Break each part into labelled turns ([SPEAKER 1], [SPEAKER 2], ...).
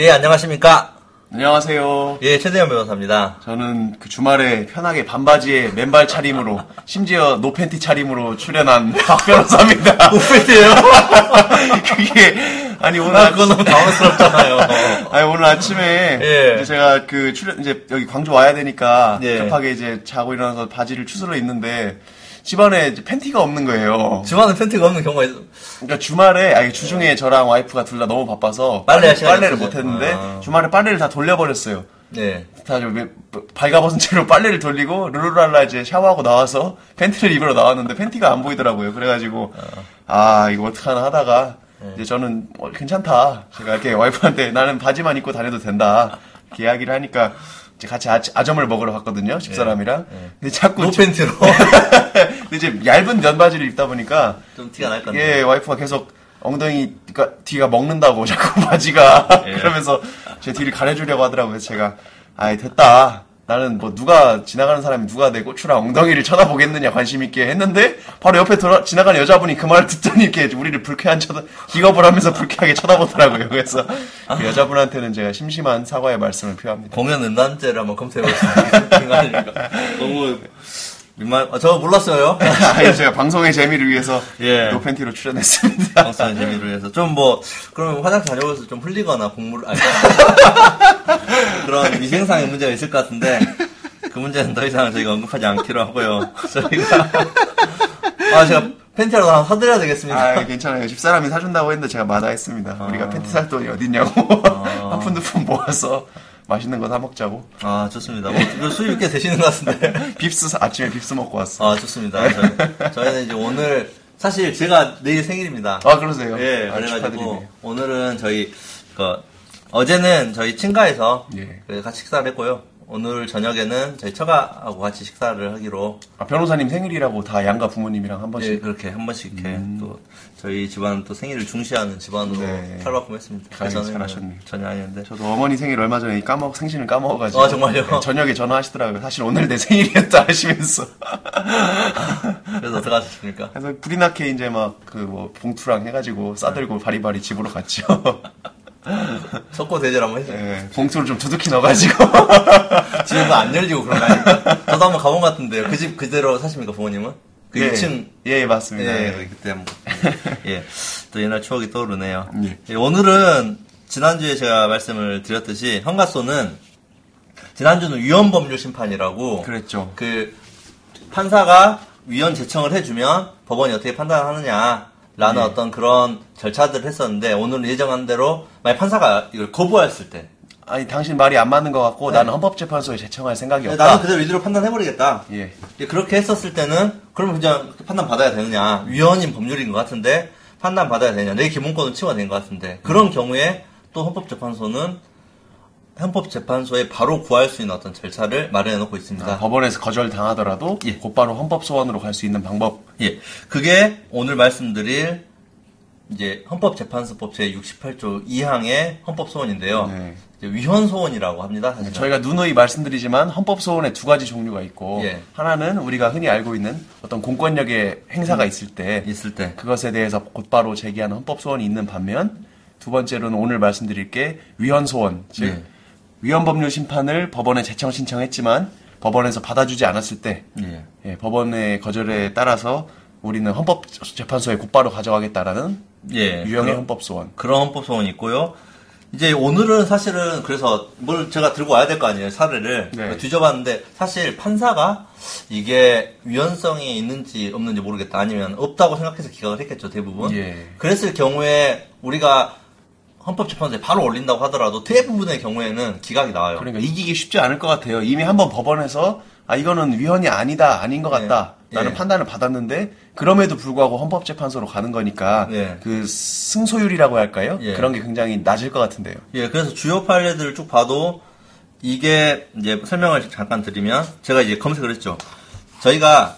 [SPEAKER 1] 예, 안녕하십니까.
[SPEAKER 2] 안녕하세요.
[SPEAKER 1] 예, 최대현 변호사입니다.
[SPEAKER 2] 저는 그 주말에 편하게 반바지에 맨발 차림으로 심지어 노팬티 차림으로 출연한 박 변호사입니다.
[SPEAKER 1] 오페트예요
[SPEAKER 2] 그게 아니 오늘
[SPEAKER 1] 나
[SPEAKER 2] 아,
[SPEAKER 1] 그거 너무 당황스럽잖아요.
[SPEAKER 2] 아니 오늘 아침에
[SPEAKER 1] 예.
[SPEAKER 2] 제가 그 출연 이제 여기 광주 와야 되니까
[SPEAKER 1] 예.
[SPEAKER 2] 급하게 이제 자고 일어나서 바지를 추스러 입는데 집안에 팬티가 없는 거예요.
[SPEAKER 1] 주말은 팬티가 없는 경우가 있어.
[SPEAKER 2] 그러니까 주말에 아니 주중에 저랑 와이프가 둘 다 너무 바빠서
[SPEAKER 1] 시간이
[SPEAKER 2] 빨래를. 못 했는데
[SPEAKER 1] 아.
[SPEAKER 2] 주말에 빨래를 다 돌려버렸어요.
[SPEAKER 1] 네.
[SPEAKER 2] 다 좀, 발가벗은 채로 빨래를 돌리고, 룰루랄라 이제 샤워하고 나와서 팬티를 입으러 나왔는데 팬티가 안 보이더라고요. 그래가지고, 아, 이거 어떡하나 하다가, 이제 저는, 어, 괜찮다. 제가 이렇게 와이프한테 나는 바지만 입고 다녀도 된다. 이렇게 이야기를 하니까, 이제 같이 아, 아점을 먹으러 갔거든요. 집사람이랑. 근데 자꾸.
[SPEAKER 1] 노 팬티로.
[SPEAKER 2] 근데 이제 얇은 면바지를 입다 보니까,
[SPEAKER 1] 좀 티가 날 건데.
[SPEAKER 2] 예, 와이프가 계속 엉덩이, 가 뒤가 먹는다고 자꾸 바지가.
[SPEAKER 1] 예.
[SPEAKER 2] 그러면서 제 뒤를 가려주려고 하더라고요. 제가, 아이, 됐다. 나는 뭐 누가, 지나가는 사람이 누가 내 고추랑 엉덩이를 쳐다보겠느냐 관심 있게 했는데, 바로 옆에 돌아, 지나가는 여자분이 그 말을 듣더니 이렇게 우리를 불쾌한 쳐다, 기겁을 하면서 불쾌하게 쳐다보더라고요. 그래서 그 여자분한테는 제가 심심한 사과의 말씀을 표합니다.
[SPEAKER 1] 공연 음란죄를 한번 검색해보겠습니다. 너무 민망, 아, 저 몰랐어요.
[SPEAKER 2] 아니, 제가 방송의 재미를 위해서
[SPEAKER 1] 예.
[SPEAKER 2] 노팬티로 출연했습니다.
[SPEAKER 1] 방송의 재미를 위해서. 좀 뭐, 그럼 화장실 다녀오면서 좀 흘리거나 곡물, 아니. 그런 위생상의 문제가 있을 것 같은데, 그 문제는 더 이상 저희가 언급하지 않기로 하고요. 저희가. 아, 제가 팬티라도 하나 사드려야 되겠습니다.
[SPEAKER 2] 아, 괜찮아요. 집사람이 사준다고 했는데 제가 마다했습니다. 우리가 팬티 살 돈이 어딨냐고. 한푼 두 푼 모아서 맛있는 거 사 먹자고.
[SPEAKER 1] 아, 좋습니다. 뭐, 수입 꽤 되시는 것 같은데.
[SPEAKER 2] 빕스, 사- 아침에 빕스 먹고 왔어.
[SPEAKER 1] 아, 좋습니다. 저희, 저희 는 이제 오늘, 사실 제가 내일 생일입니다.
[SPEAKER 2] 아, 그러세요?
[SPEAKER 1] 예,
[SPEAKER 2] 아,
[SPEAKER 1] 그래가지고
[SPEAKER 2] 축하드리네요.
[SPEAKER 1] 오늘은 저희 그 어제는 저희 친가에서
[SPEAKER 2] 예.
[SPEAKER 1] 그 같이 식사를 했고요. 오늘 저녁에는 저희 처가하고 같이 식사를 하기로
[SPEAKER 2] 아, 변호사님 생일이라고 다 양가 부모님이랑 한 번씩.
[SPEAKER 1] 예, 그렇게 한 번씩 이렇게 또 저희 집안은 또 생일을 중시하는 집안으로
[SPEAKER 2] 네.
[SPEAKER 1] 탈바꿈했습니다. 저는
[SPEAKER 2] 잘하셨네요.
[SPEAKER 1] 전혀 아니었는데.
[SPEAKER 2] 저도 어머니 생일 얼마 전에 까먹, 생신을 까먹어가지고.
[SPEAKER 1] 아, 정말요?
[SPEAKER 2] 네, 저녁에 전화하시더라고요. 사실 오늘 내 생일이었다 하시면서.
[SPEAKER 1] 그래서 어떻게 하셨습니까?
[SPEAKER 2] 그래서 불이 나게 이제 막 그 뭐 봉투랑 해가지고 싸들고 바리바리 집으로 갔죠.
[SPEAKER 1] 석고 대절 한번 했어요.
[SPEAKER 2] 예, 봉투를 좀 두둑히 넣어가지고.
[SPEAKER 1] 집에서 안 열리고 그런 거 아닙니까? 저도 한번 가본 것 같은데요. 그 집 그대로 사십니까, 부모님은? 그
[SPEAKER 2] 예,
[SPEAKER 1] 2층
[SPEAKER 2] 예, 맞습니다.
[SPEAKER 1] 예,
[SPEAKER 2] 예.
[SPEAKER 1] 그때 한번. 예. 또 옛날 추억이 떠오르네요.
[SPEAKER 2] 예.
[SPEAKER 1] 예, 오늘은 지난주에 제가 말씀을 드렸듯이 헌가소는 지난주는 위헌법률 심판이라고
[SPEAKER 2] 그랬죠.
[SPEAKER 1] 그 판사가 위헌 제청을 해주면 법원이 어떻게 판단하느냐 라는
[SPEAKER 2] 네.
[SPEAKER 1] 어떤 그런 절차들을 했었는데 오늘은 예정한 대로 만약 판사가 이걸 거부했을 때
[SPEAKER 2] 아니 당신 말이 안 맞는 것 같고
[SPEAKER 1] 네.
[SPEAKER 2] 나는 헌법재판소에 제청할 생각이 없다.
[SPEAKER 1] 나는 그대로 위대로 판단해버리겠다.
[SPEAKER 2] 예.
[SPEAKER 1] 예, 그렇게 했었을 때는 그러면 그냥 판단 받아야 되느냐 위헌인 법률인 것 같은데 판단 받아야 되느냐 내 기본권은 침해된 것 같은데 그런
[SPEAKER 2] 음.
[SPEAKER 1] 경우에 또 헌법재판소는 헌법재판소에 바로 구할 수 있는 어떤 절차를 마련해 놓고 있습니다.
[SPEAKER 2] 아, 법원에서 거절 당하더라도
[SPEAKER 1] 예.
[SPEAKER 2] 곧바로 헌법 소원으로 갈 수 있는 방법.
[SPEAKER 1] 예, 그게 오늘 말씀드릴 이제 헌법재판소법 제 68조 2항의 헌법소원인데요.
[SPEAKER 2] 네.
[SPEAKER 1] 이제 위헌 소원이라고 합니다. 사실은.
[SPEAKER 2] 저희가 누누이 말씀드리지만 헌법 소원에 두 가지 종류가 있고
[SPEAKER 1] 예.
[SPEAKER 2] 하나는 우리가 흔히 알고 있는 어떤 공권력의 행사가 있을 때
[SPEAKER 1] 있을 때
[SPEAKER 2] 그것에 대해서 곧바로 제기하는 헌법 소원이 있는 반면 두 번째로는 오늘 말씀드릴 게 위헌 소원, 즉
[SPEAKER 1] 예.
[SPEAKER 2] 위헌 법률 심판을 법원에 제청 신청했지만 법원에서 받아주지 않았을 때
[SPEAKER 1] 예.
[SPEAKER 2] 예, 법원의 거절에 따라서 우리는 헌법재판소에 곧바로 가져가겠다라는
[SPEAKER 1] 예.
[SPEAKER 2] 유형의
[SPEAKER 1] 그런-
[SPEAKER 2] 헌법 소원.
[SPEAKER 1] 그런 헌법 소원이 있고요. 이제 오늘은 사실은 그래서 뭘 제가 들고 와야 될 거 아니에요 사례를
[SPEAKER 2] 네.
[SPEAKER 1] 뒤져봤는데 사실 판사가 이게 위헌성이 있는지 없는지 모르겠다 아니면 없다고 생각해서 기각을 했겠죠 대부분.
[SPEAKER 2] 예.
[SPEAKER 1] 그랬을 경우에 우리가 헌법재판소에 바로 올린다고 하더라도 대부분의 경우에는 기각이 나와요.
[SPEAKER 2] 그러니까 이기기 쉽지 않을 것 같아요. 이미 한번 법원에서 아 이거는 위헌이 아니다 아닌 것 같다
[SPEAKER 1] 예.
[SPEAKER 2] 라는
[SPEAKER 1] 예.
[SPEAKER 2] 판단을 받았는데 그럼에도 불구하고 헌법재판소로 가는 거니까
[SPEAKER 1] 예.
[SPEAKER 2] 그 승소율이라고 할까요?
[SPEAKER 1] 예.
[SPEAKER 2] 그런 게 굉장히 낮을 것 같은데요.
[SPEAKER 1] 예, 그래서 주요 판례들을 쭉 봐도 이게 이제 설명을 잠깐 드리면 제가 이제 검색을 했죠. 저희가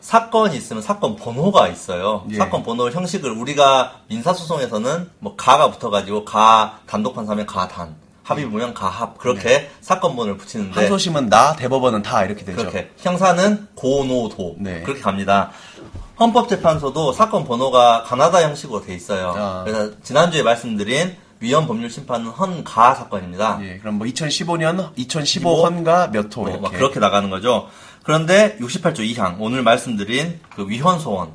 [SPEAKER 1] 사건이 있으면 사건 번호가 있어요.
[SPEAKER 2] 예.
[SPEAKER 1] 사건 번호 형식을 우리가 민사소송에서는 뭐 가가 붙어가지고 가 단독 판사면 가단 합의 보면 가합 그렇게 사건 번호를 붙이는데
[SPEAKER 2] 항소심은 나 대법원은 다 이렇게 되죠.
[SPEAKER 1] 네. 그렇게 형사는 고노도
[SPEAKER 2] 네.
[SPEAKER 1] 그렇게 갑니다. 헌법재판소도 사건 번호가 가나다 형식으로 돼 있어요.
[SPEAKER 2] 아.
[SPEAKER 1] 그래서 지난주에 말씀드린 위헌 법률 심판은 헌가 사건입니다.
[SPEAKER 2] 예, 그럼 뭐 2015년, 2015
[SPEAKER 1] 15
[SPEAKER 2] 헌가 몇호
[SPEAKER 1] 뭐,
[SPEAKER 2] 이렇게.
[SPEAKER 1] 막 그렇게 나가는 거죠. 그런데 68조 2항 오늘 말씀드린 그 위헌 소원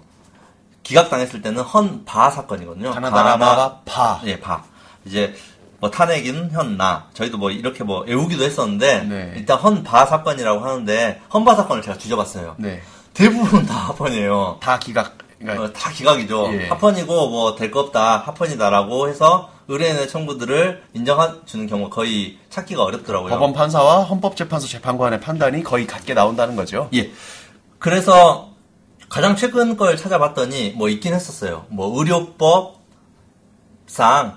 [SPEAKER 1] 기각당했을 때는 헌바 사건이거든요.
[SPEAKER 2] 가나다라바가 파.
[SPEAKER 1] 예, 바. 이제 뭐 탄핵인 현나 저희도 뭐 이렇게 뭐 외우기도 했었는데
[SPEAKER 2] 네.
[SPEAKER 1] 일단 헌바 사건이라고 하는데 헌바 사건을 제가 뒤져봤어요.
[SPEAKER 2] 네.
[SPEAKER 1] 대부분 다 합헌이에요.
[SPEAKER 2] 다 기각. 그러니까
[SPEAKER 1] 어, 다 기각이죠.
[SPEAKER 2] 예.
[SPEAKER 1] 합헌이고 뭐 될 거 없다 합헌이다라고 해서 의뢰인의 청구들을 인정해주는 경우가 거의 찾기가 어렵더라고요.
[SPEAKER 2] 법원 판사와 헌법재판소 재판관의 판단이 거의 같게 나온다는 거죠.
[SPEAKER 1] 예. 그래서 가장 최근 걸 찾아봤더니 뭐 있긴 했었어요. 뭐 의료법상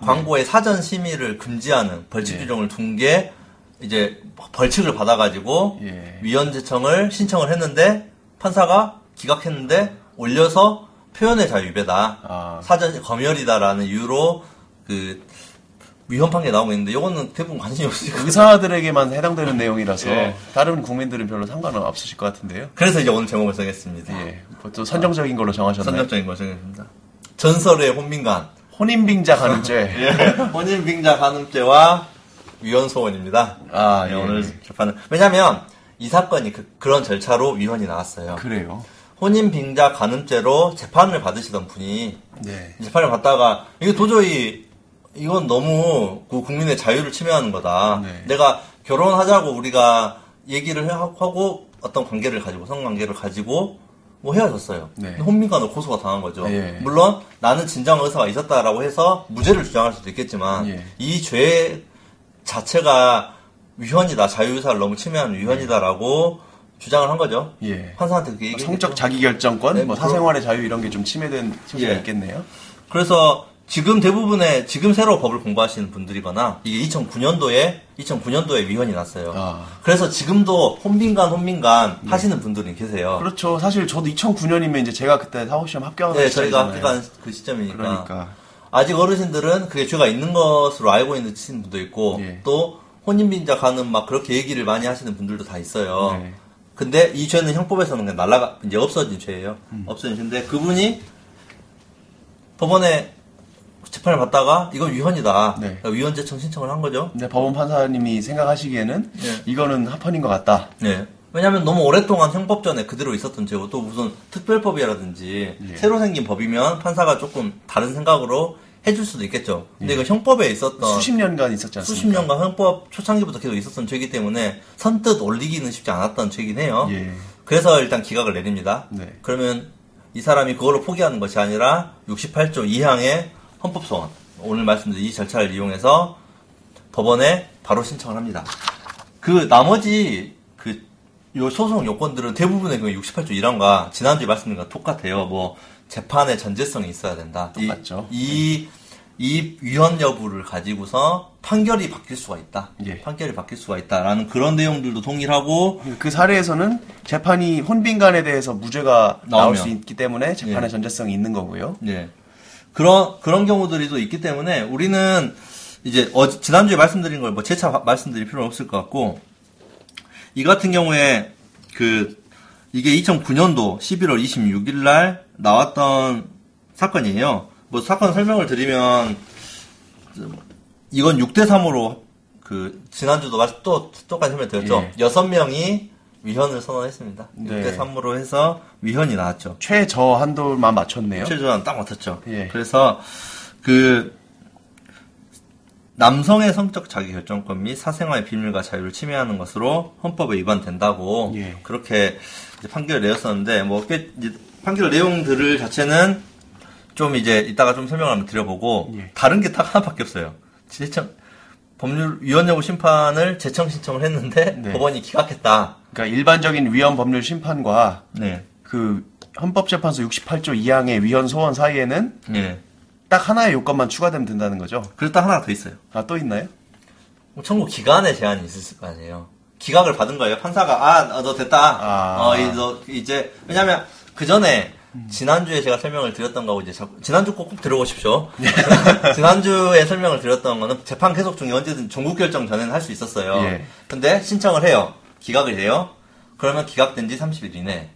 [SPEAKER 1] 광고의 사전 심의를 금지하는 벌칙
[SPEAKER 2] 네.
[SPEAKER 1] 규정을 둔 게 이제 벌칙을 받아가지고
[SPEAKER 2] 예.
[SPEAKER 1] 위헌 제청을 신청을 했는데 판사가 기각했는데 올려서 표현의 자유 위배다.
[SPEAKER 2] 아.
[SPEAKER 1] 사전 검열이다라는 이유로 그 위헌 판결이 나오고 있는데 이거는 대부분 관심이 없으니까
[SPEAKER 2] 의사들에게만 해당되는 내용이라서
[SPEAKER 1] 예.
[SPEAKER 2] 다른 국민들은 별로 상관은 없으실 것 같은데요.
[SPEAKER 1] 그래서 이제 오늘 제목을 정했습니다.
[SPEAKER 2] 예. 뭐또 선정적인 걸로 정하셨나요?
[SPEAKER 1] 선정적인 거 정했습니다. 전설의 혼민간.
[SPEAKER 2] 혼인빙자 가는죄.
[SPEAKER 1] 예. 혼인빙자 간음죄와 위헌 소원입니다.
[SPEAKER 2] 아,
[SPEAKER 1] 예,
[SPEAKER 2] 예.
[SPEAKER 1] 오늘 재판은. 왜냐면, 이 사건이 그, 런 절차로 위헌이 나왔어요.
[SPEAKER 2] 그래요.
[SPEAKER 1] 혼인빙자 간음죄로 재판을 받으시던 분이,
[SPEAKER 2] 네.
[SPEAKER 1] 재판을 받다가, 이게 도저히, 이건 너무 그 국민의 자유를 침해하는 거다.
[SPEAKER 2] 네.
[SPEAKER 1] 내가 결혼하자고 우리가 얘기를 하- 하고 어떤 관계를 가지고, 성관계를 가지고, 뭐 헤어졌어요.
[SPEAKER 2] 네.
[SPEAKER 1] 혼민간으로 고소가 당한 거죠.
[SPEAKER 2] 예.
[SPEAKER 1] 물론 나는 진정 의사가 있었다라고 해서 무죄를 주장할 수도 있겠지만
[SPEAKER 2] 예.
[SPEAKER 1] 이죄 자체가 위헌이다, 자유의사를 너무 침해하는 위헌이다라고 주장을 한 거죠.
[SPEAKER 2] 예.
[SPEAKER 1] 판사한테 얘기했죠.
[SPEAKER 2] 성적 자기결정권,
[SPEAKER 1] 네, 뭐뭐
[SPEAKER 2] 사생활의 자유 이런 게 좀 침해된 소지가
[SPEAKER 1] 예.
[SPEAKER 2] 있겠네요.
[SPEAKER 1] 그래서 지금 대부분의 지금 새로 법을 공부하시는 분들이거나 이게 2009년도에 2009년도에 위헌이 났어요.
[SPEAKER 2] 아.
[SPEAKER 1] 그래서 지금도 혼민간 혼민간 하시는 분들이 계세요.
[SPEAKER 2] 그렇죠. 사실 저도 2009년이면 이제 제가 그때 사법시험 합격하는
[SPEAKER 1] 네, 저희가. 합격한 그 시점이니까.
[SPEAKER 2] 그러니까.
[SPEAKER 1] 아직 어르신들은 그게 죄가 있는 것으로 알고 있는 분도 있고
[SPEAKER 2] 예.
[SPEAKER 1] 또 혼인빈자 가는 막 그렇게 얘기를 많이 하시는 분들도 다 있어요.
[SPEAKER 2] 네.
[SPEAKER 1] 근데 이 죄는 형법에서는 그냥 날라가 이제 없어진 죄예요.
[SPEAKER 2] 음.
[SPEAKER 1] 없어진 죄인데 그분이 법원에 재판을 받다가 이건 위헌이다.
[SPEAKER 2] 네.
[SPEAKER 1] 그러니까 위헌 제청 신청을 한 거죠.
[SPEAKER 2] 근데 법원 판사님이 생각하시기에는
[SPEAKER 1] 예.
[SPEAKER 2] 이거는 합헌인 것 같다.
[SPEAKER 1] 네. 왜냐하면 너무 오랫동안 형법전에 그대로 있었던 죄고 또 무슨 특별법이라든지
[SPEAKER 2] 예.
[SPEAKER 1] 새로 생긴 법이면 판사가 조금 다른 생각으로 해줄 수도 있겠죠. 근데 이거 형법에 있었던
[SPEAKER 2] 예. 수십 년간 있었지 않습니까?
[SPEAKER 1] 수십 년간 형법 초창기부터 계속 있었던 죄이기 때문에 선뜻 올리기는 쉽지 않았던 죄이긴 해요.
[SPEAKER 2] 예.
[SPEAKER 1] 그래서 일단 기각을 내립니다.
[SPEAKER 2] 네.
[SPEAKER 1] 그러면 이 사람이 그걸로 포기하는 것이 아니라 68조 2항의 헌법 소원 오늘 말씀드린 이 절차를 이용해서 법원에 바로 신청을 합니다. 그 나머지 그 요 소송 요건들은 대부분의 그 68조 1항과 지난주에 말씀드린 것 똑같아요. 뭐 재판의 전제성이 있어야 된다. 이-
[SPEAKER 2] 똑같죠.
[SPEAKER 1] 이, 이 위헌 여부를 가지고서 판결이 바뀔 수가 있다.
[SPEAKER 2] 예.
[SPEAKER 1] 판결이 바뀔 수가 있다라는 그런 내용들도 동일하고
[SPEAKER 2] 그 사례에서는 재판이 혼빈간에 대해서 무죄가 나올
[SPEAKER 1] 나오면.
[SPEAKER 2] 수 있기 때문에 재판의
[SPEAKER 1] 예.
[SPEAKER 2] 전제성이 있는 거고요.
[SPEAKER 1] 예. 그런, 그런 경우들이 또 있기 때문에 우리는 이제 어 지난주에 말씀드린 걸 뭐 재차 바- 말씀드릴 필요는 없을 것 같고, 이 같은 경우에 그, 이게 2009년도 11월 26일 날 나왔던 사건이에요. 뭐 사건 설명을 드리면, 이건 6대 3으로 그, 지난주도 말- 또 똑같이 설명드렸죠.
[SPEAKER 2] 예.
[SPEAKER 1] 여섯 명이 위헌을 선언했습니다.
[SPEAKER 2] 네.
[SPEAKER 1] 6대 3으로 해서 위헌이 나왔죠.
[SPEAKER 2] 최저 한도만 맞췄네요.
[SPEAKER 1] 최저한 딱 맡았죠.
[SPEAKER 2] 예.
[SPEAKER 1] 그래서 그 남성의 성적 자기 결정권 및 사생활의 비밀과 자유를 침해하는 것으로 헌법에 위반된다고
[SPEAKER 2] 예.
[SPEAKER 1] 그렇게 판결을 내렸었는데 뭐꽤 이제 판결 내용들을 자체는 좀 이제 이따가 좀 설명을 한번 드려보고
[SPEAKER 2] 예.
[SPEAKER 1] 다른 게 딱 하나밖에 없어요. 재청 법률 위헌 여부 심판을 재청 신청을 했는데
[SPEAKER 2] 네.
[SPEAKER 1] 법원이 기각했다.
[SPEAKER 2] 그러니까 일반적인 위헌 법률 심판과
[SPEAKER 1] 네.
[SPEAKER 2] 그 헌법재판소 68조 2항의 위헌 소원 사이에는
[SPEAKER 1] 예.
[SPEAKER 2] 딱 하나의 요건만 추가되면 된다는 거죠.
[SPEAKER 1] 그리고 또 하나가 더 있어요.
[SPEAKER 2] 아, 또 있나요?
[SPEAKER 1] 뭐 청구 기간에 제한이 있을 거 아니에요. 기각을 받은 거예요. 판사가 아너 됐다.
[SPEAKER 2] 아.
[SPEAKER 1] 어, 이, 너 이제 왜냐면 그 전에 지난주에 제가 설명을 드렸던 거고 이제 지난주 꼭, 꼭 들어보십시오. 지난주에 설명을 드렸던 거는 재판 계속 중에 언제든 종국 결정 전에는 할 수 있었어요.
[SPEAKER 2] 예.
[SPEAKER 1] 근데 신청을 해요. 기각을 해요. 그러면 기각된 지 30일 이내.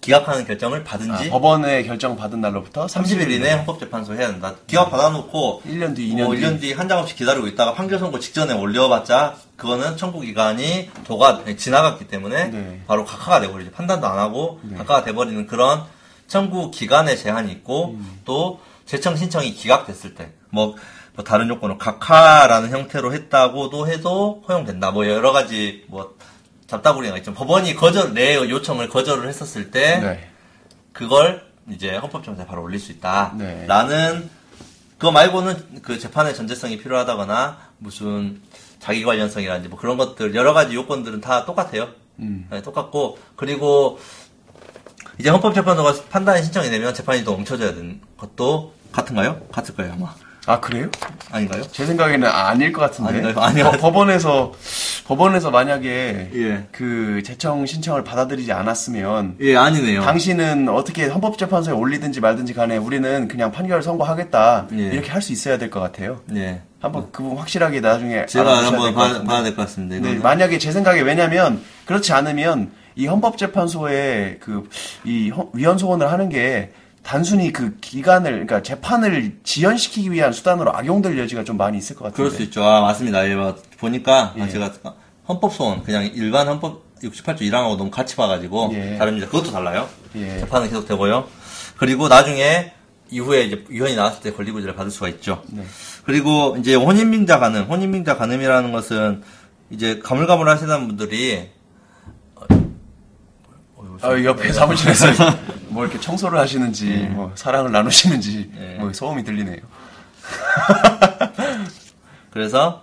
[SPEAKER 1] 기각하는 결정을
[SPEAKER 2] 아,
[SPEAKER 1] 받은지
[SPEAKER 2] 법원의 결정 받은 날로부터
[SPEAKER 1] 30일 이내에 헌법재판소 해야 된다. 기각 받아놓고
[SPEAKER 2] 1년 뒤, 2년
[SPEAKER 1] 뭐
[SPEAKER 2] 뒤.
[SPEAKER 1] 1년 뒤 한 장 없이 기다리고 있다가 판결 선고 직전에 올려봤자 그거는 청구 기간이 도가 지나갔기 때문에
[SPEAKER 2] 네.
[SPEAKER 1] 바로 각하가 돼버리죠. 판단도 안 하고 각하가 돼버리는 그런 청구 기간의 제한이 있고
[SPEAKER 2] 음.
[SPEAKER 1] 또 재청 신청이 기각됐을 때 뭐 다른 요건으로 각하라는 형태로 했다고도 해도 허용된다. 뭐 여러 가지 뭐 잡다구리가 있죠. 법원이 거절 내 요청을 거절을 했었을 때
[SPEAKER 2] 네.
[SPEAKER 1] 그걸 이제 헌법재판소에 바로 올릴 수 있다.
[SPEAKER 2] 네.
[SPEAKER 1] 라는 그거 말고는 그 재판의 전제성이 필요하다거나 무슨 자기 관련성이라든지 뭐 그런 것들 여러 가지 요건들은 다 똑같아요.
[SPEAKER 2] 음.
[SPEAKER 1] 네, 똑같고 그리고 이제 헌법재판소가 판단이 신청이 되면 재판이 또 멈춰져야 되는 것도 같은가요? 같을 거예요 아마.
[SPEAKER 2] 아 그래요?
[SPEAKER 1] 아닌가요?
[SPEAKER 2] 제 생각에는 아닐 것 같은데.
[SPEAKER 1] 아닌가요? 아니요.
[SPEAKER 2] 법- 법원에서 법원에서 만약에
[SPEAKER 1] 예.
[SPEAKER 2] 그 재청 신청을 받아들이지 않았으면
[SPEAKER 1] 예, 아니네요.
[SPEAKER 2] 당신은 어떻게 헌법재판소에 올리든지 말든지 간에 우리는 그냥 판결 선고하겠다
[SPEAKER 1] 예.
[SPEAKER 2] 이렇게 할 수 있어야 될 것 같아요.
[SPEAKER 1] 예.
[SPEAKER 2] 한번 그 부분 확실하게 나중에
[SPEAKER 1] 제가 한번 봐. 봐야 될 것 같습니다.
[SPEAKER 2] 네. 만약에 제 생각에 왜냐면 그렇지 않으면 이 헌법재판소에 그 이 위헌 소원을 하는 게 단순히 그 기간을 그러니까 재판을 지연시키기 위한 수단으로 악용될 여지가 좀 많이 있을 것 같은데.
[SPEAKER 1] 그럴 수 있죠. 아, 맞습니다. 예, 뭐, 보니까, 아,
[SPEAKER 2] 예.
[SPEAKER 1] 제가 헌법 소원, 그냥 일반 헌법 68조 1항하고 너무 같이 봐가지고,
[SPEAKER 2] 예.
[SPEAKER 1] 다릅니다. 그것도 달라요.
[SPEAKER 2] 예.
[SPEAKER 1] 재판은 계속 되고요. 그리고 나중에, 이후에 이제 위헌이 나왔을 때 권리구제를 받을 수가 있죠.
[SPEAKER 2] 네.
[SPEAKER 1] 그리고 이제 혼인빙자 가늠, 혼인빙자 가늠이라는 것은, 이제 가물가물 하시는 분들이,
[SPEAKER 2] 아, 옆에 사무실에서 뭐 이렇게 청소를 하시는지 뭐 사랑을 나누시는지
[SPEAKER 1] 예.
[SPEAKER 2] 뭐 소음이 들리네요.
[SPEAKER 1] 그래서,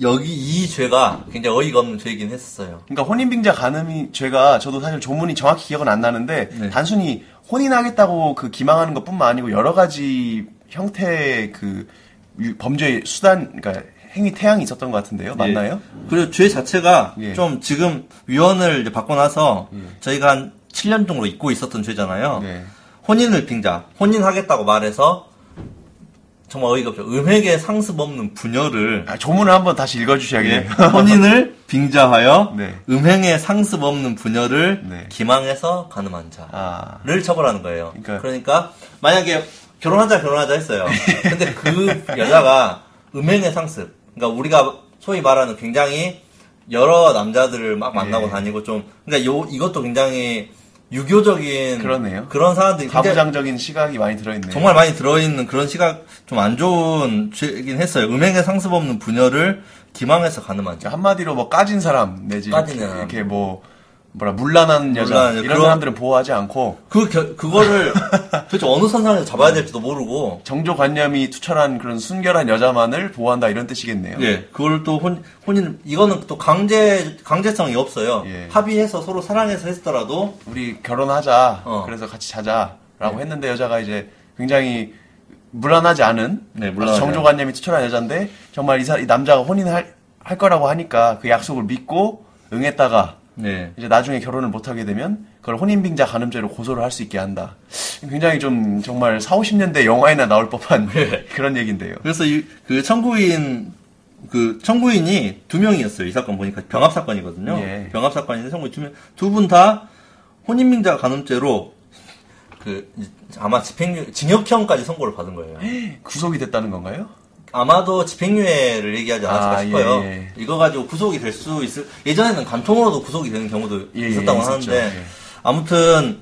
[SPEAKER 1] 여기 이 죄가 굉장히 어이가 없는 죄이긴 했었어요.
[SPEAKER 2] 그러니까 혼인빙자 가늠이 죄가 저도 사실 조문이 정확히 기억은 안 나는데
[SPEAKER 1] 네.
[SPEAKER 2] 단순히 혼인하겠다고 그 기망하는 것뿐만 아니고 여러 가지 형태의 그 유- 범죄의 수단 그러니까 행위 태양이 있었던 것 같은데요. 맞나요?
[SPEAKER 1] 예. 그리고 죄 자체가
[SPEAKER 2] 예.
[SPEAKER 1] 좀 지금 이제 받고 나서 저희가 한 7년 정도 잊고 있었던 죄잖아요.
[SPEAKER 2] 네.
[SPEAKER 1] 혼인을 빙자, 혼인하겠다고 말해서 정말 어이가 없죠. 음행의 상습 없는 부녀를
[SPEAKER 2] 아, 조문을 한번 다시
[SPEAKER 1] 예,
[SPEAKER 2] 읽어주셔야겠네요.
[SPEAKER 1] 혼인을 빙자하여
[SPEAKER 2] 네.
[SPEAKER 1] 음행의 상습 없는 부녀를
[SPEAKER 2] 네.
[SPEAKER 1] 기망해서 가늠한 자를
[SPEAKER 2] 아,
[SPEAKER 1] 처벌하는 거예요.
[SPEAKER 2] 그러니까-
[SPEAKER 1] 그러니까 만약에 결혼하자 결혼하자 했어요. 근데 그 여자가 음행의 상습, 그러니까 우리가 소위 말하는 굉장히 여러 남자들을 막 만나고
[SPEAKER 2] 예.
[SPEAKER 1] 다니고 좀 그러니까 요 이것도 굉장히 유교적인
[SPEAKER 2] 그러네요.
[SPEAKER 1] 그런 사람들이
[SPEAKER 2] 가부장적인 시각이 많이 들어있네요.
[SPEAKER 1] 정말 많이 들어있는 그런 시각 좀 안 좋은 죄이긴 했어요. 음행의 상습 없는 부녀를 기망해서 가늠한 자.
[SPEAKER 2] 한마디로 뭐 까진 사람 내지
[SPEAKER 1] 사람.
[SPEAKER 2] 이렇게 뭐 뭐라 물란한 여자
[SPEAKER 1] 물란한.
[SPEAKER 2] 이런
[SPEAKER 1] 그런-
[SPEAKER 2] 사람들은 보호하지 않고
[SPEAKER 1] 그 겨- 그거를 도대체 어느 선상에서 잡아야 될지도 모르고
[SPEAKER 2] 정조관념이 투철한 그런 순결한 여자만을 보호한다 이런 뜻이겠네요.
[SPEAKER 1] 예, 그걸 또 혼, 혼인, 이거는 또 강제, 강제성이 없어요.
[SPEAKER 2] 예.
[SPEAKER 1] 합의해서 서로 사랑해서 했더라도,
[SPEAKER 2] 우리 결혼하자.
[SPEAKER 1] 어.
[SPEAKER 2] 그래서 같이 자자라고 했는데 여자가 이제 굉장히 물란하지 않은
[SPEAKER 1] 네,
[SPEAKER 2] 정조관념이 투철한 여자인데 정말 이, 사, 이 남자가 혼인할 할 거라고 하니까 그 약속을 믿고 응했다가
[SPEAKER 1] 네.
[SPEAKER 2] 이제 나중에 결혼을 못 하게 되면 그걸 혼인빙자 간음죄로 고소를 할 수 있게 한다. 굉장히 좀 정말 4, 50년대 영화에나 나올 법한
[SPEAKER 1] 네.
[SPEAKER 2] 그런 얘기인데요.
[SPEAKER 1] 그래서 이, 그 청구인, 그 청구인이 두 명이었어요. 이 사건 보니까 병합 사건이거든요.
[SPEAKER 2] 예.
[SPEAKER 1] 병합 사건인데 청구인 두 명, 두 분 다 혼인빙자 간음죄로 그, 아마 집행유, 징역형까지 선고를 받은 거예요.
[SPEAKER 2] 구속이 됐다는 건가요?
[SPEAKER 1] 아마도 집행유예를 얘기하지 않았을까
[SPEAKER 2] 아,
[SPEAKER 1] 싶어요.
[SPEAKER 2] 예, 예.
[SPEAKER 1] 이거 가지고 구속이 될 수 있을, 예전에는 간통으로도 구속이 되는 경우도
[SPEAKER 2] 예, 예,
[SPEAKER 1] 있었다고. 하는데,
[SPEAKER 2] 예.
[SPEAKER 1] 아무튼,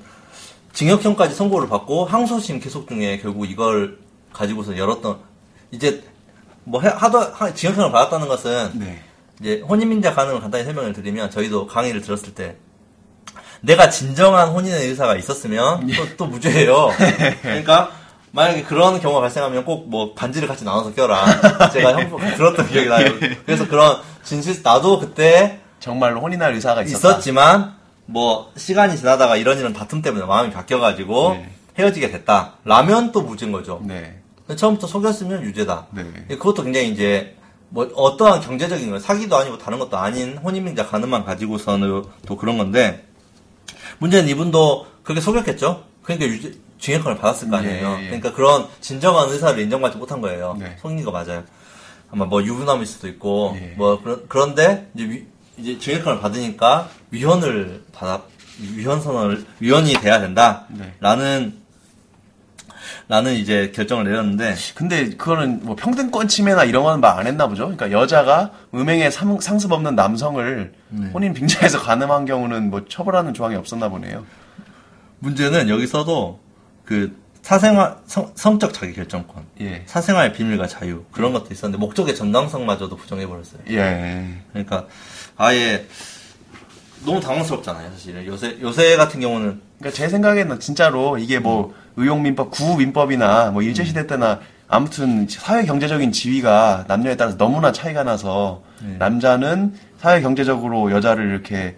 [SPEAKER 1] 징역형까지 선고를 받고, 항소심 계속 중에 결국 이걸 가지고서 열었던, 이제, 뭐, 해- 하도, 하- 징역형을 받았다는 것은,
[SPEAKER 2] 네.
[SPEAKER 1] 이제, 혼인민자 가능을 간단히 설명을 드리면, 저희도 강의를 들었을 때, 내가 진정한 혼인의 의사가 있었으면, 또, 또 무죄예요. 그러니까, 만약에 그런 경우가 발생하면 꼭 뭐 반지를 같이 나눠서 껴라. 제가 형 들었던 기억이 나요. 그래서 그런 진실, 나도 그때
[SPEAKER 2] 정말 혼인할 의사가 있었다.
[SPEAKER 1] 있었지만, 뭐, 시간이 지나다가 이런 이런 다툼 때문에 마음이 바뀌어가지고,
[SPEAKER 2] 네.
[SPEAKER 1] 헤어지게 됐다. 라면 또 무죄인 거죠.
[SPEAKER 2] 네.
[SPEAKER 1] 처음부터 속였으면 유죄다.
[SPEAKER 2] 네.
[SPEAKER 1] 그것도 굉장히 이제, 뭐, 어떠한 경제적인 거, 사기도 아니고 다른 것도 아닌 혼인민자 가늠만 가지고서는 또 그런 건데, 문제는 이분도 그렇게 속였겠죠? 그러니까 유죄, 징역형을 받았을 거 아니에요.
[SPEAKER 2] 예, 예.
[SPEAKER 1] 그러니까 그런 진정한 의사를 인정받지 못한 거예요.
[SPEAKER 2] 네.
[SPEAKER 1] 속인 거 맞아요. 아마 뭐 유부남일 수도 있고,
[SPEAKER 2] 예.
[SPEAKER 1] 뭐, 그런, 그런데, 이제, 위- 이제 징역형을 받으니까 위헌을 받아, 위헌 선언을 위헌이 돼야 된다.
[SPEAKER 2] 네.
[SPEAKER 1] 라는 라는 이제 결정을 내렸는데
[SPEAKER 2] 근데 그거는 뭐 평등권 침해나 이런 거는 말 안 했나 보죠. 그러니까 여자가 음행에 상, 상습 없는 남성을 혼인 빙자해서 가늠한 경우는 뭐 처벌하는 조항이 없었나 보네요.
[SPEAKER 1] 문제는 여기서도 그 사생활 성, 성적 자기 결정권,
[SPEAKER 2] 예.
[SPEAKER 1] 사생활 비밀과 자유 그런 것도 있었는데 목적의 정당성마저도 부정해 버렸어요.
[SPEAKER 2] 예.
[SPEAKER 1] 그러니까 아예 너무 당황스럽잖아요, 사실은. 요새 요새 같은 경우는
[SPEAKER 2] 그러니까 제 생각에는 진짜로 이게 뭐 의용민법, 구민법이나 뭐 일제시대 때나 아무튼 사회 경제적인 지위가 남녀에 따라서 너무나 차이가 나서 남자는 사회 경제적으로 여자를 이렇게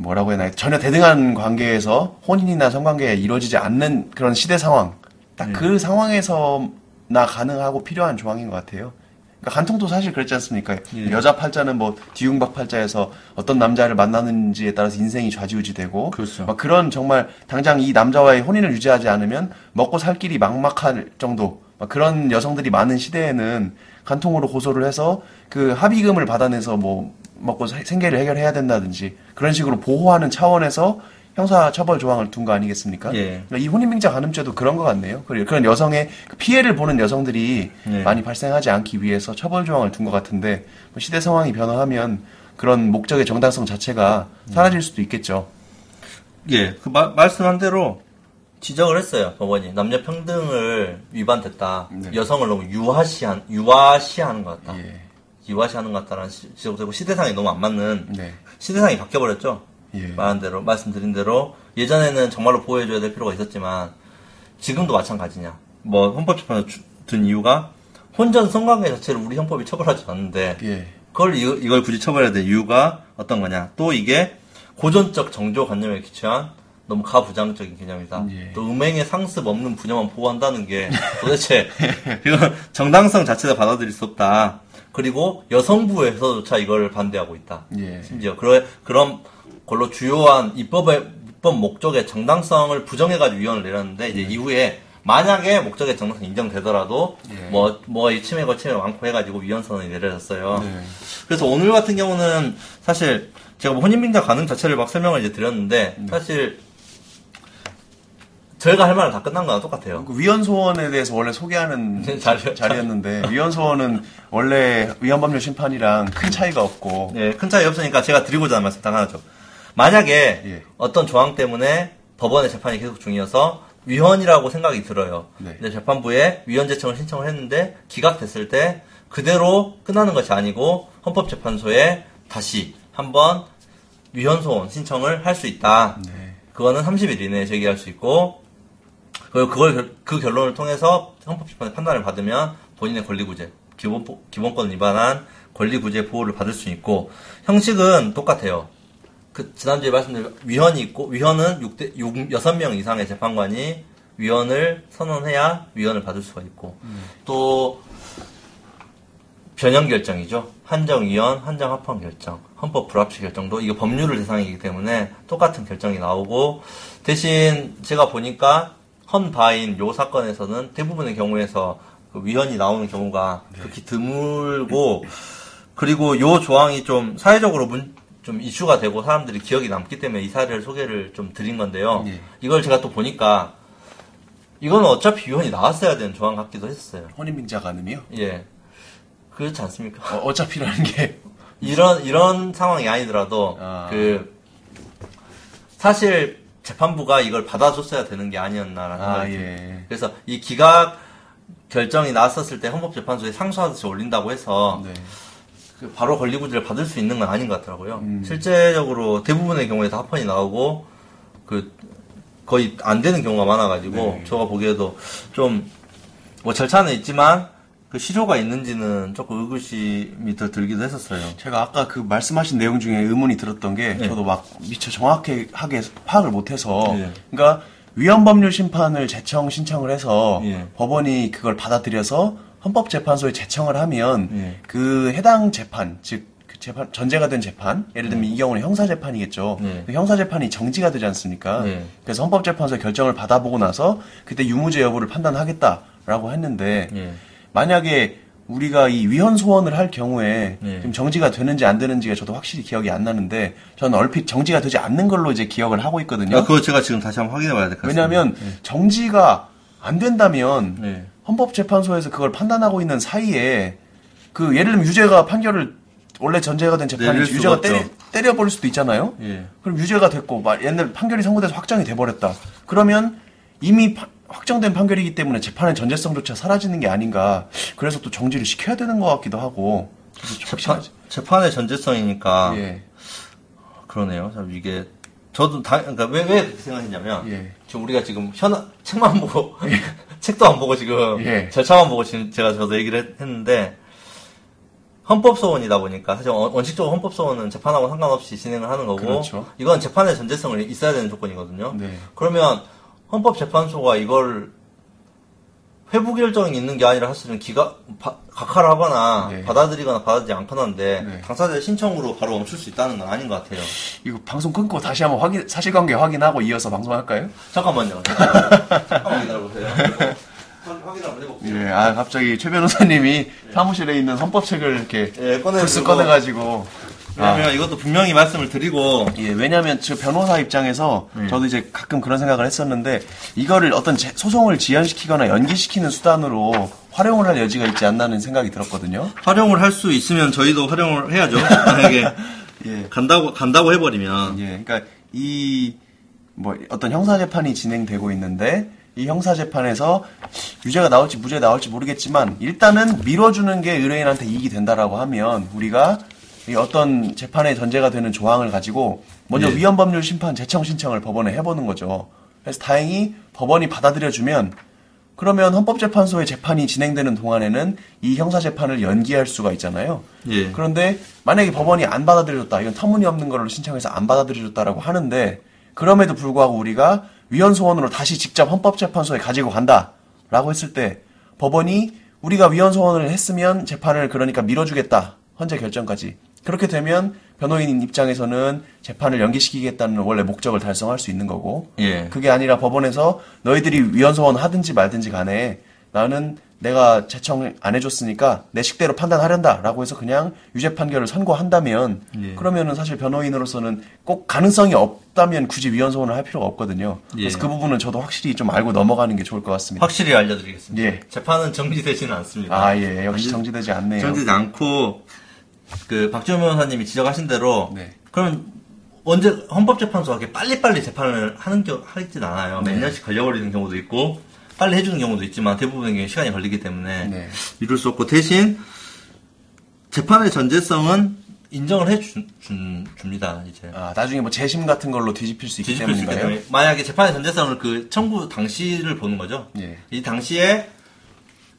[SPEAKER 2] 뭐라고 해야 되나 전혀 대등한 관계에서 혼인이나 성관계가 이루어지지 않는 그런 시대 상황 딱그 상황에서나 가능하고 필요한 조항인 것 같아요. 그러니까 간통도 사실 그랬지 않습니까?
[SPEAKER 1] 예.
[SPEAKER 2] 여자 팔자는 뭐 뒤흉박 팔자에서 어떤 남자를 만나는지에 따라서 인생이 좌지우지되고
[SPEAKER 1] 그렇죠.
[SPEAKER 2] 막 그런 정말 당장 이 남자와의 혼인을 유지하지 않으면 먹고 살 길이 막막할 정도 막 그런 여성들이 많은 시대에는 간통으로 고소를 해서 그 합의금을 받아내서 뭐 먹고 사- 생계를 해결해야 된다든지 그런 식으로 보호하는 차원에서 형사 처벌 조항을 둔 거 아니겠습니까?
[SPEAKER 1] 예.
[SPEAKER 2] 그러니까 이 혼인빙자 간음죄도 그런 것 같네요. 그런 여성의 그 피해를 보는 여성들이
[SPEAKER 1] 예.
[SPEAKER 2] 많이 발생하지 않기 위해서 처벌 조항을 둔 것 같은데 뭐 시대 상황이 변화하면 그런 목적의 정당성 자체가 사라질 수도 있겠죠.
[SPEAKER 1] 예, 그 마- 말씀한 대로 지적을 했어요 법원이 남녀 평등을 위반됐다.
[SPEAKER 2] 네.
[SPEAKER 1] 여성을 너무 유화시한 유화시하는 것 같다.
[SPEAKER 2] 예.
[SPEAKER 1] 유화시하는 것 같다는 시- 지적되고 시대상이 너무 안 맞는
[SPEAKER 2] 네.
[SPEAKER 1] 시대상이 바뀌어버렸죠.
[SPEAKER 2] 예.
[SPEAKER 1] 말한 대로 말씀드린 대로 예전에는 정말로 보호해줘야 될 필요가 있었지만 지금도 마찬가지냐. 뭐 헌법재판소 주- 든 이유가 혼전 성관계 자체를 우리 형법이 처벌하지 않는데
[SPEAKER 2] 예.
[SPEAKER 1] 그걸 이, 이걸 굳이 처벌해야 될 이유가 어떤 거냐. 또 이게 고전적 정조관념에 기초한 너무 가부장적인 개념이다.
[SPEAKER 2] 예.
[SPEAKER 1] 또 음행의 상습 없는 분야만 보호한다는 게 도대체 이건 정당성 자체가 받아들일 수 없다. 그리고 여성부에서조차 이걸 반대하고 있다.
[SPEAKER 2] 예.
[SPEAKER 1] 심지어 그런 그런 걸로 주요한 입법의 입법 목적의 정당성을 부정해가지고 위헌을 내렸는데 이제 이후에 만약에 목적의 정당성 이 인정되더라도
[SPEAKER 2] 예.
[SPEAKER 1] 뭐뭐 이 침해가 침해 많고 해가지고 위헌 선언이 내려졌어요.
[SPEAKER 2] 네.
[SPEAKER 1] 그래서 오늘 같은 경우는 사실 제가 뭐 혼인빙자 가능 자체를 막 설명을 이제 드렸는데
[SPEAKER 2] 네.
[SPEAKER 1] 사실 저희가 할 말은 다 끝난 거랑 똑같아요.
[SPEAKER 2] 그 위헌 소원에 대해서 원래 소개하는
[SPEAKER 1] 자리-
[SPEAKER 2] 자리였는데 위헌 소원은 원래 위헌법률 심판이랑 큰 차이가 없고
[SPEAKER 1] 예, 큰 차이 없으니까 제가 드리고자 하는 말씀 딱 하나죠. 만약에
[SPEAKER 2] 예.
[SPEAKER 1] 어떤 조항 때문에 법원의 재판이 계속 중이어서 위헌이라고 생각이 들어요.
[SPEAKER 2] 네.
[SPEAKER 1] 근데 재판부에 위헌 제청을 신청을 했는데 기각됐을 때 그대로 끝나는 것이 아니고 헌법재판소에 다시 한번 위헌 소원 신청을 할 수 있다.
[SPEAKER 2] 네.
[SPEAKER 1] 그거는 30일 이내에 제기할 수 있고 그리고 그걸 결- 그 결론을 통해서 헌법재판의 판단을 받으면 본인의 권리구제 기본 기본권 위반한 권리구제 보호를 받을 수 있고 형식은 똑같아요. 그 지난주에 말씀드린 위헌이 있고 위헌은 6대 6, 6명 이상의 재판관이 위헌을 선언해야 위헌을 받을 수가 있고 또 변형 결정이죠. 한정 위헌, 한정 합헌 결정, 헌법 불합치 결정도 이게 법률을 대상이기 때문에 똑같은 결정이 나오고 대신 제가 보니까 헌 바인 요 사건에서는 대부분의 경우에서 그 위헌이 나오는 경우가 극히 드물고 그리고 요 조항이 좀 사회적으로 문, 좀 이슈가 되고 사람들이 기억이 남기 때문에 이 사례를 소개를 좀 드린 건데요.
[SPEAKER 2] 예.
[SPEAKER 1] 이걸 제가 또 보니까 이거는 어차피 위헌이 나왔어야 되는 조항 같기도 했어요.
[SPEAKER 2] 혼인빙자 가늠이요?
[SPEAKER 1] 예. 그렇지 않습니까?
[SPEAKER 2] 어, 어차피라는 게
[SPEAKER 1] 이런, 이런 상황이 아니더라도,
[SPEAKER 2] 아.
[SPEAKER 1] 그, 사실 재판부가 이걸 받아줬어야 되는 게 아니었나라는
[SPEAKER 2] 아,
[SPEAKER 1] 생각이 듭니다.
[SPEAKER 2] 예.
[SPEAKER 1] 그래서 이 기각 결정이 나왔었을 때 헌법재판소에 상소하듯이 올린다고 해서
[SPEAKER 2] 네.
[SPEAKER 1] 그 바로 권리구제를 받을 수 있는 건 아닌 것 같더라고요.
[SPEAKER 2] 음.
[SPEAKER 1] 실제적으로 대부분의 경우에 다 합헌이 나오고 그 거의 안 되는 경우가 많아가지고
[SPEAKER 2] 네.
[SPEAKER 1] 제가 보기에도 좀 뭐 절차는 있지만 그 실효가 있는지는 조금 의구심이 더 들기도 했었어요.
[SPEAKER 2] 제가 아까 그 말씀하신 내용 중에 의문이 들었던 게
[SPEAKER 1] 네.
[SPEAKER 2] 저도 막 미처 정확하게 파악을 못해서
[SPEAKER 1] 네.
[SPEAKER 2] 그러니까 위헌법률 심판을 제청 신청을 해서
[SPEAKER 1] 예.
[SPEAKER 2] 법원이 그걸 받아들여서 헌법재판소에 제청을 하면
[SPEAKER 1] 예.
[SPEAKER 2] 그 해당 재판 즉그 재판 전제가 된 재판 예를 들면 이 경우는 형사 재판이겠죠.
[SPEAKER 1] 네.
[SPEAKER 2] 그 형사 재판이 정지가 되지 않습니까?
[SPEAKER 1] 네.
[SPEAKER 2] 그래서 헌법재판소의 결정을 받아보고 나서 그때 유무죄 여부를 판단하겠다라고 했는데
[SPEAKER 1] 예.
[SPEAKER 2] 만약에 우리가 이 위헌 소원을 할 경우에
[SPEAKER 1] 네.
[SPEAKER 2] 지금 정지가 되는지 안 되는지가 저도 확실히 기억이 안 나는데 저는 얼핏 정지가 되지 않는 걸로 이제 기억을 하고 있거든요.
[SPEAKER 1] 아, 그거 제가 지금 다시 한번 확인해 봐야 될 것 같습니다.
[SPEAKER 2] 왜냐하면 정지가 안 된다면
[SPEAKER 1] 네.
[SPEAKER 2] 헌법재판소에서 그걸 판단하고 있는 사이에 그 예를 들면 유죄가 판결을 원래 전제가 된 재판이 유죄가. 때려, 때려버릴 수도 있잖아요.
[SPEAKER 1] 예.
[SPEAKER 2] 그럼 유죄가 됐고 막 옛날 판결이 선고돼서 확정이 돼버렸다. 그러면 이미 파- 확정된 판결이기 때문에 재판의 전제성조차 사라지는 게 아닌가. 그래서 또 정지를 시켜야 되는 것 같기도 하고.
[SPEAKER 1] 재판. 재판의 전제성이니까
[SPEAKER 2] 예.
[SPEAKER 1] 그러네요. 참 이게 저도 다 그러니까 왜 왜 그렇게 생각했냐면
[SPEAKER 2] 예.
[SPEAKER 1] 지금 우리가 지금 현 책만 보고 책도 안 보고 지금
[SPEAKER 2] 예.
[SPEAKER 1] 절차만 보고 지금 제가 저도 얘기를 했- 했는데 헌법 소원이다 보니까 사실 원- 원칙적으로 헌법 소원은 재판하고 상관없이 진행을 하는 거고
[SPEAKER 2] 그렇죠.
[SPEAKER 1] 이건 재판의 전제성을 있어야 되는 조건이거든요.
[SPEAKER 2] 네.
[SPEAKER 1] 그러면 헌법재판소가 이걸 회부 결정이 있는 게 아니라 사실은 기가 바- 각하를 하거나
[SPEAKER 2] 네.
[SPEAKER 1] 받아들이거나 받아들이지 않거나인데
[SPEAKER 2] 네.
[SPEAKER 1] 당사자의 신청으로 바로 멈출 수 있다는 건 아닌 것 같아요.
[SPEAKER 2] 이거 방송 끊고 다시 한번 확인, 사실관계 확인하고 이어서 방송할까요?
[SPEAKER 1] 잠깐만요. 잠깐만 기다려보세요. 확- 확인 한번 해볼게요.
[SPEAKER 2] 예, 아, 갑자기 최 변호사님이 사무실에 있는 헌법책을 이렇게
[SPEAKER 1] 예, 꺼내
[SPEAKER 2] 꺼내가지고.
[SPEAKER 1] 왜냐면 이것도 분명히 말씀을 드리고
[SPEAKER 2] 예, 왜냐면 저 변호사 입장에서
[SPEAKER 1] 네.
[SPEAKER 2] 저도 이제 가끔 그런 생각을 했었는데 이거를 어떤 제- 소송을 지연시키거나 연기시키는 수단으로 활용을 할 여지가 있지 않나는 생각이 들었거든요.
[SPEAKER 1] 활용을 할 수 있으면 저희도 활용을 해야죠. 만약에
[SPEAKER 2] 예.
[SPEAKER 1] 간다고 간다고 해버리면
[SPEAKER 2] 예, 그러니까 이 뭐 어떤 형사 재판이 진행되고 있는데 이 형사 재판에서 유죄가 나올지 무죄가 나올지 모르겠지만 일단은 밀어주는 게 의뢰인한테 이익이 된다라고 하면 우리가 이 어떤 재판의 전제가 되는 조항을 가지고 먼저
[SPEAKER 1] 예.
[SPEAKER 2] 위헌 법률 심판 재청 신청을 법원에 해보는 거죠. 그래서 다행히 법원이 받아들여주면 그러면 헌법재판소의 재판이 진행되는 동안에는 이 형사 재판을 연기할 수가 있잖아요.
[SPEAKER 1] 예.
[SPEAKER 2] 그런데 만약에 법원이 안 받아들여줬다, 이건 터무니없는 거를 신청해서 안 받아들여줬다라고 하는데 그럼에도 불구하고 우리가 위헌 소원으로 다시 직접 헌법재판소에 가지고 간다라고 했을 때 법원이 우리가 위헌 소원을 했으면 재판을 그러니까 밀어주겠다 헌재 결정까지 그렇게 되면 변호인 입장에서는 재판을 연기시키겠다는 원래 목적을 달성할 수 있는 거고
[SPEAKER 1] 예.
[SPEAKER 2] 그게 아니라 법원에서 너희들이 위헌 소원 하든지 말든지 간에 나는 내가 제청 안 해줬으니까 내 식대로 판단하련다라고 해서 그냥 유죄 판결을 선고한다면
[SPEAKER 1] 예.
[SPEAKER 2] 그러면은 사실 변호인으로서는 꼭 가능성이 없다면 굳이 위헌 소원을 할 필요가 없거든요. 그래서
[SPEAKER 1] 예.
[SPEAKER 2] 그 부분은 저도 확실히 좀 알고 넘어가는 게 좋을 것 같습니다.
[SPEAKER 1] 확실히 알려드리겠습니다.
[SPEAKER 2] 예.
[SPEAKER 1] 재판은 정지되지는 않습니다.
[SPEAKER 2] 아 예, 역시 정지되지 않네요.
[SPEAKER 1] 정지되지 않고 그 박지원 변호사님이 지적하신 대로
[SPEAKER 2] 네.
[SPEAKER 1] 그럼 언제 헌법재판소가 이렇게 빨리빨리 재판을 하는 겨 하진 않아요. 몇
[SPEAKER 2] 네.
[SPEAKER 1] 년씩 걸려버리는 경우도 있고 빨리 해주는 경우도 있지만 대부분의 경우 시간이 걸리기 때문에
[SPEAKER 2] 네.
[SPEAKER 1] 이룰 수 없고 대신 재판의 전제성은 인정을 해 주, 준- 줍니다. 이제
[SPEAKER 2] 아 나중에 뭐 재심 같은 걸로 뒤집힐 수 있기
[SPEAKER 1] 뒤집힐 수 있기
[SPEAKER 2] 때문인가요?
[SPEAKER 1] 때문에 만약에 재판의 전제성을 그 청구 당시를 보는 거죠.
[SPEAKER 2] 예.
[SPEAKER 1] 이 당시에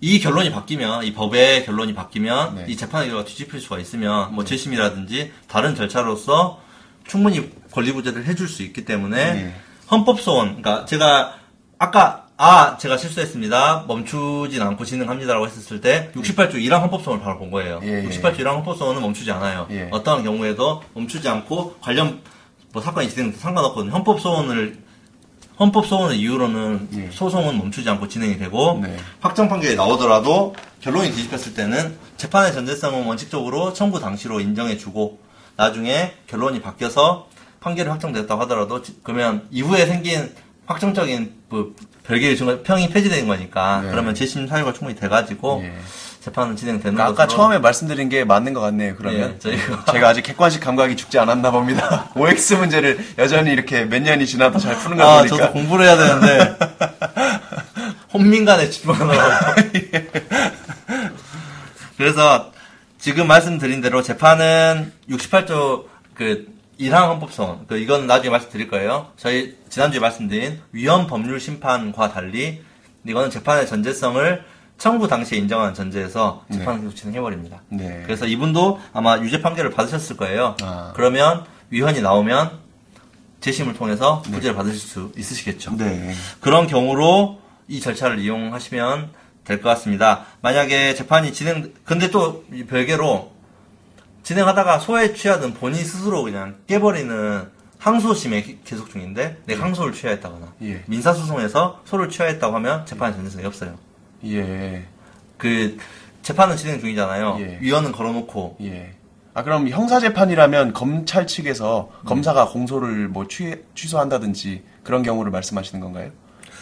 [SPEAKER 1] 이 결론이 바뀌면 이 법의 결론이 바뀌면
[SPEAKER 2] 네.
[SPEAKER 1] 이 재판 의 결과가 뒤집힐 수가 있으면 뭐 재심이라든지 다른 절차로서 충분히 권리부재를 해줄 수 있기 때문에
[SPEAKER 2] 네.
[SPEAKER 1] 헌법 소원 그러니까 제가 아까 아 제가 실수했습니다 멈추진 않고 진행합니다라고 했었을 때 68조 1항 헌법 소원을 바로 본 거예요.
[SPEAKER 2] 예, 예.
[SPEAKER 1] 68조 1항 헌법 소원은 멈추지 않아요.
[SPEAKER 2] 예.
[SPEAKER 1] 어떠한 경우에도 멈추지 않고 관련 뭐 사건이 진행돼도 상관없거든요. 헌법 소원을 헌법 소원의 이유로는
[SPEAKER 2] 예.
[SPEAKER 1] 소송은 멈추지 않고 진행이 되고
[SPEAKER 2] 네.
[SPEAKER 1] 확정 판결이 나오더라도 결론이 뒤집혔을 때는 재판의 전제성은 원칙적으로 청구 당시로 인정해주고 나중에 결론이 바뀌어서 판결이 확정됐다고 하더라도 지- 그러면 이후에 생긴 확정적인 뭐 별개의 증거 평이 폐지된 거니까
[SPEAKER 2] 네.
[SPEAKER 1] 그러면 재심 사유가 충분히 돼가지고
[SPEAKER 2] 예.
[SPEAKER 1] 재판은 진행되는
[SPEAKER 2] 그러니까 아까 처음에 말씀드린 게 맞는 것 같네요. 그러면
[SPEAKER 1] 예, 저희가-
[SPEAKER 2] 제가 아직 객관식 감각이 죽지 않았나 봅니다. OX 문제를 여전히 이렇게 몇 년이 지나도 잘 푸는 거
[SPEAKER 1] 아
[SPEAKER 2] 보니까
[SPEAKER 1] 저도 공부를 해야 되는데 혼민간에 집중하느라고 그래서 지금 말씀드린 대로 재판은 68조 그 1항 헌법소원 그 이건 나중에 말씀드릴 거예요. 저희 지난주에 말씀드린 위헌 법률 심판과 달리 이거는 재판의 전제성을 청구 당시에 인정하는 전제에서 재판을 계속 진행해버립니다.
[SPEAKER 2] 네.
[SPEAKER 1] 그래서 이분도 아마 유죄 판결을 받으셨을 거예요.
[SPEAKER 2] 아.
[SPEAKER 1] 그러면 위헌이 나오면 재심을 통해서 무죄를 받으실 수 있으시겠죠.
[SPEAKER 2] 네.
[SPEAKER 1] 그런 경우로 이 절차를 이용하시면 될 것 같습니다. 만약에 재판이 진행, 근데 또이 별개로 진행하다가 소에 취하든 본인 스스로 그냥 깨버리는 항소심에 기- 계속 중인데 내가 항소를 취하했다거나
[SPEAKER 2] 예.
[SPEAKER 1] 민사소송에서 소를 취하했다고 하면 재판의 전제성이 없어요.
[SPEAKER 2] 예.
[SPEAKER 1] 그 재판은 진행 중이잖아요.
[SPEAKER 2] 예.
[SPEAKER 1] 위원은 걸어놓고
[SPEAKER 2] 예. 아 그럼 형사 재판이라면 검찰 측에서
[SPEAKER 1] 음.
[SPEAKER 2] 검사가 공소를 뭐 취, 취소한다든지 그런 경우를 말씀하시는 건가요?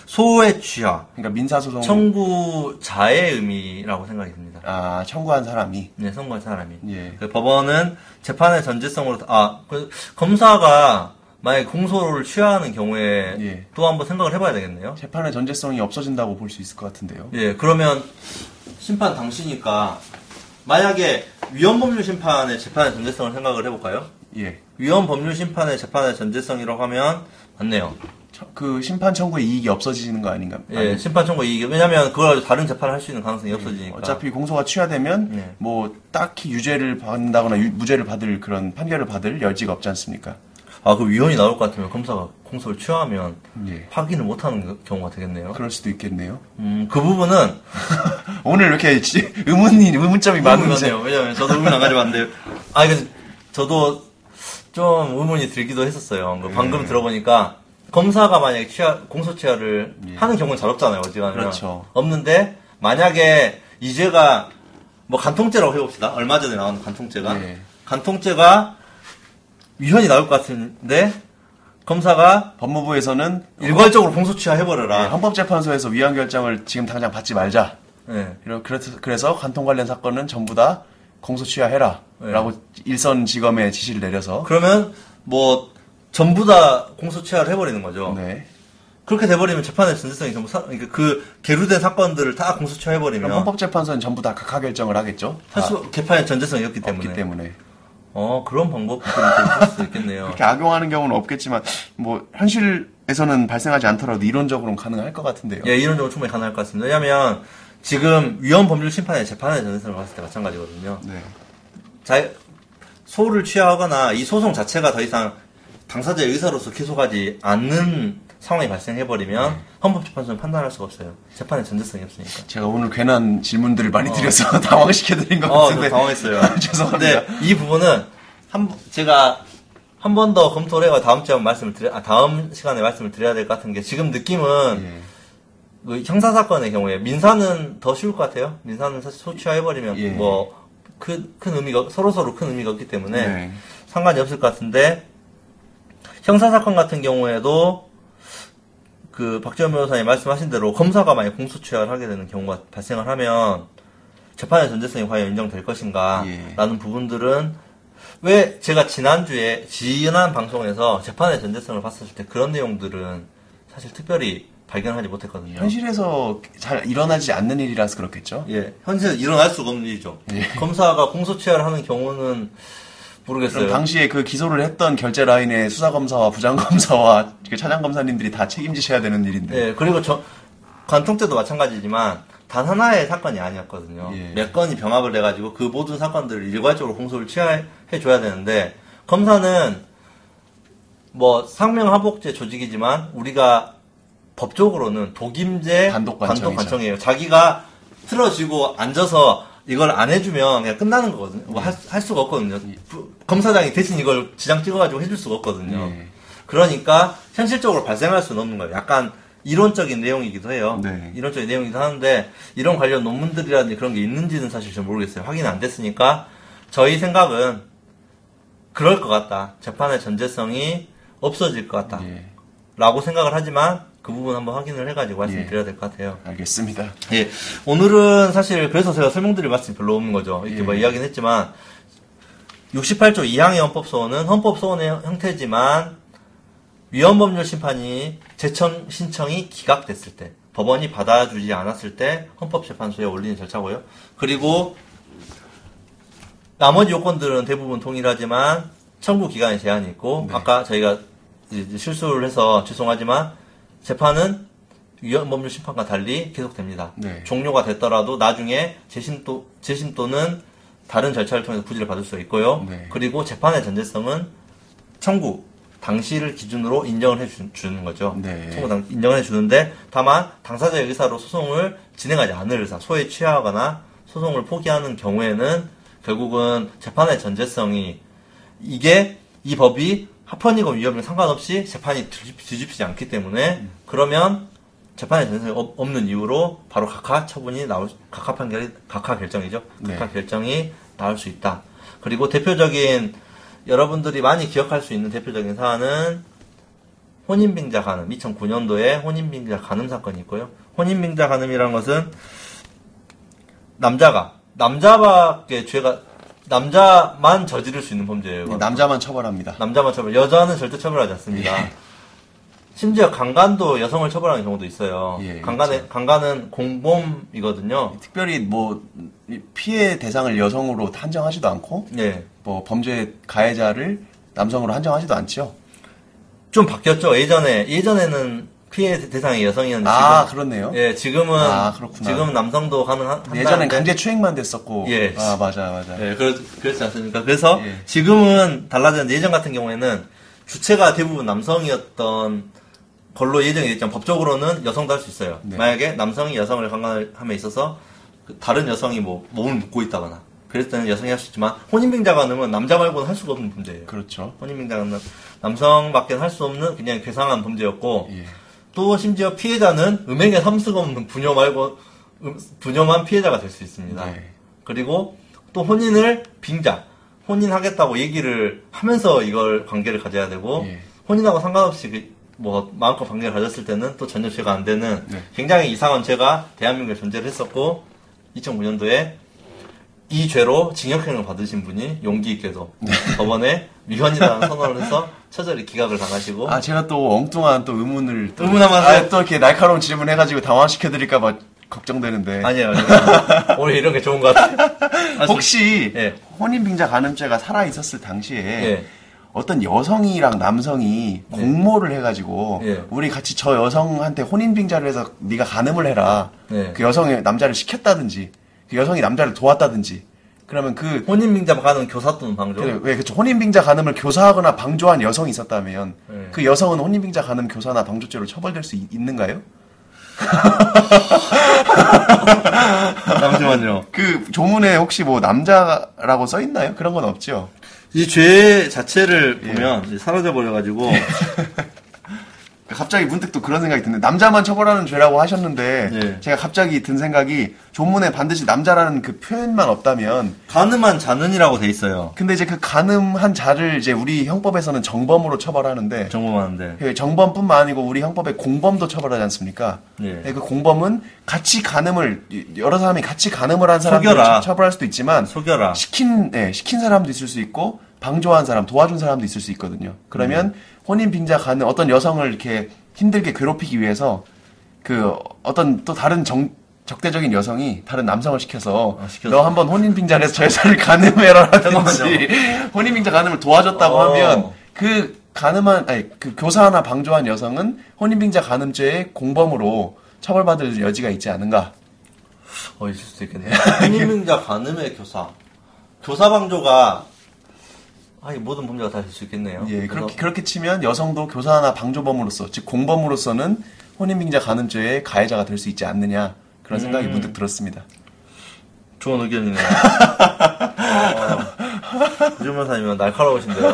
[SPEAKER 1] 소의 취하,
[SPEAKER 2] 그러니까 민사 소송
[SPEAKER 1] 청구자의 의미라고 생각이 듭니다.
[SPEAKER 2] 아 청구한 사람이
[SPEAKER 1] 네, 선고한 사람이.
[SPEAKER 2] 예.
[SPEAKER 1] 그 법원은 재판의 전제성으로 아 그, 검사가 만약 에 공소를 취하하는 경우에
[SPEAKER 2] 예.
[SPEAKER 1] 또 한번 생각을 해봐야 되겠네요.
[SPEAKER 2] 재판의 전제성이 없어진다고 볼 수 있을 것 같은데요.
[SPEAKER 1] 예, 그러면 심판 당시니까 만약에 위헌법률 심판의 재판의 전제성을 생각을 해볼까요?
[SPEAKER 2] 예.
[SPEAKER 1] 위헌법률 심판의 재판의 전제성이라고 하면 맞네요.
[SPEAKER 2] 처- 그 심판 청구의 이익이 없어지는 거 아닌가?
[SPEAKER 1] 예, 심판 청구 이익 왜냐하면 그걸 가지고 다른 재판을 할 수 있는 가능성이 없어지니까.
[SPEAKER 2] 어차피 공소가 취하되면
[SPEAKER 1] 네.
[SPEAKER 2] 뭐 딱히 유죄를 받는다거나 유- 무죄를 받을 그런 판결을 받을 여지가 없지 않습니까?
[SPEAKER 1] 아, 그 위헌이 나올 것 같으면 검사가 공소를 취하하면
[SPEAKER 2] 예.
[SPEAKER 1] 확인을 못하는 경우가 되겠네요.
[SPEAKER 2] 그럴 수도 있겠네요.
[SPEAKER 1] 음, 그 부분은
[SPEAKER 2] 오늘 이렇게 지- 의문이 의문점이
[SPEAKER 1] 많네요. 왜냐면 저도 의문 안 가지고 왔는데, 아, 이거 저도 좀 의문이 들기도 했었어요. 그 방금
[SPEAKER 2] 예.
[SPEAKER 1] 들어보니까 검사가 만약에 취하, 공소 취하를
[SPEAKER 2] 예.
[SPEAKER 1] 하는 경우는 잘 없잖아요. 어지간하면
[SPEAKER 2] 그렇죠.
[SPEAKER 1] 없는데 만약에 이 죄가 뭐 간통죄라고 해봅시다. 얼마 전에 나온 간통죄가
[SPEAKER 2] 예.
[SPEAKER 1] 간통죄가 위헌이 나올 것 같은데 검사가
[SPEAKER 2] 법무부에서는
[SPEAKER 1] 일괄적으로 공소 취하
[SPEAKER 2] 예,
[SPEAKER 1] 해버려라.
[SPEAKER 2] 헌법재판소에서 위헌 결정을 지금 당장 받지 말자.
[SPEAKER 1] 예.
[SPEAKER 2] 이러- 그래서, 그래서 관통 관련 사건은 전부 다 공소 취하 해라.
[SPEAKER 1] 네.
[SPEAKER 2] 라고 일선 지검에 지시를 내려서.
[SPEAKER 1] 그러면 뭐 전부 다 공소 취하를 해버리는 거죠.
[SPEAKER 2] 네.
[SPEAKER 1] 그렇게 돼버리면 재판의 전제성이 전부 사, 그러니까 그 계류된 사건들을 다 공소
[SPEAKER 2] 그럼
[SPEAKER 1] 취하해버리면
[SPEAKER 2] 헌법재판소는 전부 다 각하 결정을 하겠죠.
[SPEAKER 1] 사실 개판의 전제성이 없기
[SPEAKER 2] 다
[SPEAKER 1] 때문에.
[SPEAKER 2] 없기 때문에.
[SPEAKER 1] 어 그런 좀 있을 수 있겠네요.
[SPEAKER 2] 그렇게 악용하는 경우는 없겠지만, 뭐, 현실에서는 발생하지 않더라도 이론적으로는 가능할 것 같은데요.
[SPEAKER 1] 예, 이론적으로 충분히 가능할 것 같습니다. 왜냐하면 지금 위헌 법률 심판의 재판의 전제성을 봤을 때 마찬가지거든요.
[SPEAKER 2] 네.
[SPEAKER 1] 자, 소를 취하거나 이 소송 자체가 더 이상 당사자의 의사로서 계속하지 않는 상황이 발생해버리면
[SPEAKER 2] 네.
[SPEAKER 1] 헌법재판소는 판단할 수가 없어요. 재판의 전제성이 없으니까.
[SPEAKER 2] 제가 오늘 괜한 질문들을 많이 드려서 당황시켜드린 것
[SPEAKER 1] 어,
[SPEAKER 2] 같은데.
[SPEAKER 1] 저 당황했어요.
[SPEAKER 2] 죄송합니다.
[SPEAKER 1] 근데 이 부분은 한 제가 한 번 더 검토를 해가 다음 주에 말씀을 드려, 아, 다음 시간에 말씀을 드려야 될 것 같은 게 지금 느낌은
[SPEAKER 2] 예.
[SPEAKER 1] 그 형사 사건의 경우에 민사는 더 쉬울 것 같아요. 민사는 사실 소취해버리면
[SPEAKER 2] 예.
[SPEAKER 1] 뭐큰 큰 의미가 서로 서로 큰 의미가 없기 때문에
[SPEAKER 2] 네.
[SPEAKER 1] 상관이 없을 것 같은데 형사 사건 같은 경우에도 그 박지원 변호사님 말씀하신 대로 검사가 만약 공소취하를 하게 되는 경우가 발생을 하면 재판의 전제성이 과연 인정될 것인가
[SPEAKER 2] 예.
[SPEAKER 1] 라는 부분들은 왜 제가 지난주에 지난 방송에서 재판의 전제성을 봤을 때 그런 내용들은 사실 특별히 발견하지 못했거든요.
[SPEAKER 2] 현실에서 잘 일어나지 않는 일이라서 그렇겠죠.
[SPEAKER 1] 예, 현실에 일어날 수가 없는 일이죠.
[SPEAKER 2] 예.
[SPEAKER 1] 검사가 공소취하를 하는 경우는 모르겠어요.
[SPEAKER 2] 당시에 그 기소를 했던 결제 라인의 수사 검사와 부장 검사와 그 차장 검사님들이 다 책임지셔야 되는 일인데.
[SPEAKER 1] 네, 그리고 저, 관통죄도 마찬가지지만, 단 하나의 사건이 아니었거든요.
[SPEAKER 2] 예.
[SPEAKER 1] 몇 건이 병합을 해가지고 그 모든 사건들을 일괄적으로 공소를 취해 줘야 되는데, 검사는 뭐 상명하복제 조직이지만, 우리가 법적으로는 독임제
[SPEAKER 2] 단독.
[SPEAKER 1] 관청이에요. 자기가 틀어지고 앉아서 이걸 안 해주면 그냥 끝나는 거거든요. 뭐 할, 할 수가 없거든요. 부- 검사장이 대신 이걸 지장 찍어가지고 해줄 수가 없거든요.
[SPEAKER 2] 예.
[SPEAKER 1] 그러니까 현실적으로 발생할 수는 없는 거예요. 약간 이론적인 내용이기도 해요.
[SPEAKER 2] 네.
[SPEAKER 1] 이론적인 내용이기도 하는데 이런 관련 논문들이라든지 그런 게 있는지는 사실 잘 모르겠어요. 확인 안 됐으니까 저희 생각은 그럴 것 같다. 재판의 전제성이 없어질 것 같다.
[SPEAKER 2] 예.
[SPEAKER 1] 라고 생각을 하지만 그 부분 한번 확인을 해가지고 말씀드려야
[SPEAKER 2] 예.
[SPEAKER 1] 될것 같아요.
[SPEAKER 2] 알겠습니다.
[SPEAKER 1] 예. 오늘은 사실 그래서 제가 설명드릴 말씀이 별로 없는 거죠. 이렇게
[SPEAKER 2] 예.
[SPEAKER 1] 뭐 이야기는 했지만 68조 2항의 헌법소원은 헌법소원의 형태지만 위헌법률 심판이 재청 신청이 기각됐을 때 법원이 받아주지 않았을 때 헌법재판소에 올리는 절차고요. 그리고 나머지 요건들은 대부분 동일하지만 청구 기간에 제한이 있고
[SPEAKER 2] 네.
[SPEAKER 1] 아까 저희가 실수를 해서 죄송하지만 재판은 위헌법률 심판과 달리 계속됩니다.
[SPEAKER 2] 네.
[SPEAKER 1] 종료가 됐더라도 나중에 재심 또 재심 또는 다른 절차를 통해서 구제를 받을 수 있고요.
[SPEAKER 2] 네.
[SPEAKER 1] 그리고 재판의 전제성은 청구 당시를 기준으로 인정을 해 주- 주는 거죠.
[SPEAKER 2] 네.
[SPEAKER 1] 청구 당 인정을 해 주는데 다만 당사자의 의사로 소송을 진행하지 않을 의사, 소에 취하거나 소송을 포기하는 경우에는 결국은 재판의 전제성이 이게 이 법이 합헌이건 위헌이건 상관없이 재판이 뒤집- 뒤집 히지 않기 때문에 그러면 재판에 없- 없는 이유로 바로 각하 처분이 나올 수- 각하 판결이 각하 결정이죠.
[SPEAKER 2] 네.
[SPEAKER 1] 각하 결정이 나올 수 있다. 그리고 대표적인 여러분들이 많이 기억할 수 있는 대표적인 사안은 혼인빙자 간음 2009년도에 혼인빙자 간음 사건이 있고요. 혼인빙자 간음이라는 것은 남자가 남자밖에 죄가 남자만 저지를 수 있는 범죄예요.
[SPEAKER 2] 네, 남자만 처벌합니다.
[SPEAKER 1] 남자만 처벌, 여자는 절대 처벌하지 않습니다.
[SPEAKER 2] 예.
[SPEAKER 1] 심지어 강간도 여성을 처벌하는 경우도 있어요.
[SPEAKER 2] 예,
[SPEAKER 1] 강간에, 강간은 공범이거든요.
[SPEAKER 2] 특별히 뭐이 피해 대상을 여성으로 한정하지도 않고
[SPEAKER 1] 예.
[SPEAKER 2] 뭐 범죄 가해자를 남성으로 한정하지도 않죠.
[SPEAKER 1] 좀 바뀌었죠. 예전에, 예전에는 피해 대상이 여성이었는데.
[SPEAKER 2] 아
[SPEAKER 1] 지금,
[SPEAKER 2] 그렇네요.
[SPEAKER 1] 예, 지금은,
[SPEAKER 2] 아, 그렇구나.
[SPEAKER 1] 지금 남성도 가능한,
[SPEAKER 2] 예전엔 강제 추행만 됐었고.
[SPEAKER 1] 예.
[SPEAKER 2] 아 맞아 맞아.
[SPEAKER 1] 예, 그렇, 그렇지 않습니까? 그래서
[SPEAKER 2] 예.
[SPEAKER 1] 지금은 달라졌는데 예전 같은 경우에는 주체가 대부분 남성이었던 걸로 예정이 됐지만 법적으로는 여성도 할 수 있어요.
[SPEAKER 2] 네.
[SPEAKER 1] 만약에 남성이 여성을 강간함에 있어서 그 다른 여성이 뭐 몸을 묶고 있다거나 그럴 때는 여성이 할 수 있지만 혼인빙자 간음은 남자 말고는 할 수가 없는 범죄예요.
[SPEAKER 2] 그렇죠.
[SPEAKER 1] 혼인빙자 간음은 남성밖에 할 수 없는 그냥 괴상한 범죄였고
[SPEAKER 2] 예.
[SPEAKER 1] 또 심지어 피해자는 음행에 삼수가 없는 부녀 말고 음, 부녀만 피해자가 될 수 있습니다.
[SPEAKER 2] 네.
[SPEAKER 1] 그리고 또 혼인을 빙자, 혼인하겠다고 얘기를 하면서 이걸 관계를 가져야 되고
[SPEAKER 2] 예.
[SPEAKER 1] 혼인하고 상관없이 그 뭐 마음껏 관계를 가졌을 때는 또 전혀 죄가 안 되는
[SPEAKER 2] 네.
[SPEAKER 1] 굉장히 이상한 죄가 대한민국에 존재를 했었고 2009년도에 이 죄로 징역형을 받으신 분이 용기 있게도
[SPEAKER 2] 네.
[SPEAKER 1] 법원에 위헌이라는 선언을 해서 처절히 기각을 당하시고
[SPEAKER 2] 아 제가 또 엉뚱한 또 의문을 또,
[SPEAKER 1] 의문하면서-
[SPEAKER 2] 아, 또 이렇게 날카로운 질문 해가지고 당황시켜 드릴까봐 걱정되는데
[SPEAKER 1] 아니에요. 오늘 이런 게 좋은 것 같아요.
[SPEAKER 2] 혹시
[SPEAKER 1] 예.
[SPEAKER 2] 혼인빙자 간음죄가 살아 있었을 당시에
[SPEAKER 1] 예.
[SPEAKER 2] 어떤 여성이랑 남성이 공모를 해가지고
[SPEAKER 1] 예.
[SPEAKER 2] 우리 같이 저 여성한테 혼인빙자를 해서 네가 간음을 해라.
[SPEAKER 1] 네.
[SPEAKER 2] 그 여성이 남자를 시켰다든지 그 여성이 남자를 도왔다든지 그러면 그
[SPEAKER 1] 혼인빙자 가는 교사 또는 방조.
[SPEAKER 2] 그, 왜 그쵸 혼인빙자 간음을 교사하거나 방조한 여성이 있었다면
[SPEAKER 1] 네.
[SPEAKER 2] 그 여성은 혼인빙자 간음 교사나 방조죄로 처벌될 수 있, 는가요
[SPEAKER 1] 잠시만요.
[SPEAKER 2] 그 조문에 혹시 뭐 남자라고 써 있나요? 그런 건 없죠.
[SPEAKER 1] 이 죄 자체를
[SPEAKER 2] 예.
[SPEAKER 1] 보면 이제 사라져 버려 가지고
[SPEAKER 2] 갑자기 문득 또 그런 생각이 드는데 남자만 처벌하는 죄라고 하셨는데
[SPEAKER 1] 예.
[SPEAKER 2] 제가 갑자기 든 생각이 조문에 반드시 남자라는 그 표현만 없다면
[SPEAKER 1] 가늠한 자는이라고 돼 있어요.
[SPEAKER 2] 근데 이제 그 간음한 자를 이제 우리 형법에서는 정범으로 처벌하는데
[SPEAKER 1] 정범하는데.
[SPEAKER 2] 그 정범뿐만 아니고 우리 형법에 공범도 처벌하지 않습니까?
[SPEAKER 1] 예.
[SPEAKER 2] 그 공범은 같이 간음을 여러 사람이 같이 간음을 한 사람들
[SPEAKER 1] 속여라.
[SPEAKER 2] 처벌할 수도 있지만
[SPEAKER 1] 속여라.
[SPEAKER 2] 시킨 예, 시킨 사람도 있을 수 있고 방조한 사람, 도와준 사람도 있을 수 있거든요. 그러면
[SPEAKER 1] 음.
[SPEAKER 2] 혼인 빙자 간음 어떤 여성을 이렇게 힘들게 괴롭히기 위해서 그 어떤 또 다른 정 적대적인 여성이 다른 남성을 시켜서
[SPEAKER 1] 아.
[SPEAKER 2] 너 한번 혼인 빙자를 해서 저 여자를 간음해라 라든지
[SPEAKER 1] 잠깐만요.
[SPEAKER 2] 혼인 빙자 간음을 도와줬다고
[SPEAKER 1] 어.
[SPEAKER 2] 하면 그 간음한 아니 그 교사나 방조한 여성은 혼인 빙자 간음죄의 공범으로 처벌받을 여지가 있지 않은가?
[SPEAKER 1] 어, 있을 수도 있겠네요. 혼인 빙자 가늠의 교사. 교사 방조가 아, 이 모든 범죄가 다 될 수 있겠네요.
[SPEAKER 2] 예, 그렇게, 그렇게 치면 여성도 교사나 방조범으로서, 즉 공범으로서는 혼인빙자 간음죄의 가해자가 될 수 있지 않느냐 그런 생각이
[SPEAKER 1] 음.
[SPEAKER 2] 문득 들었습니다.
[SPEAKER 1] 좋은 의견이네요. 어, 구준변사님은 날카로우신데요.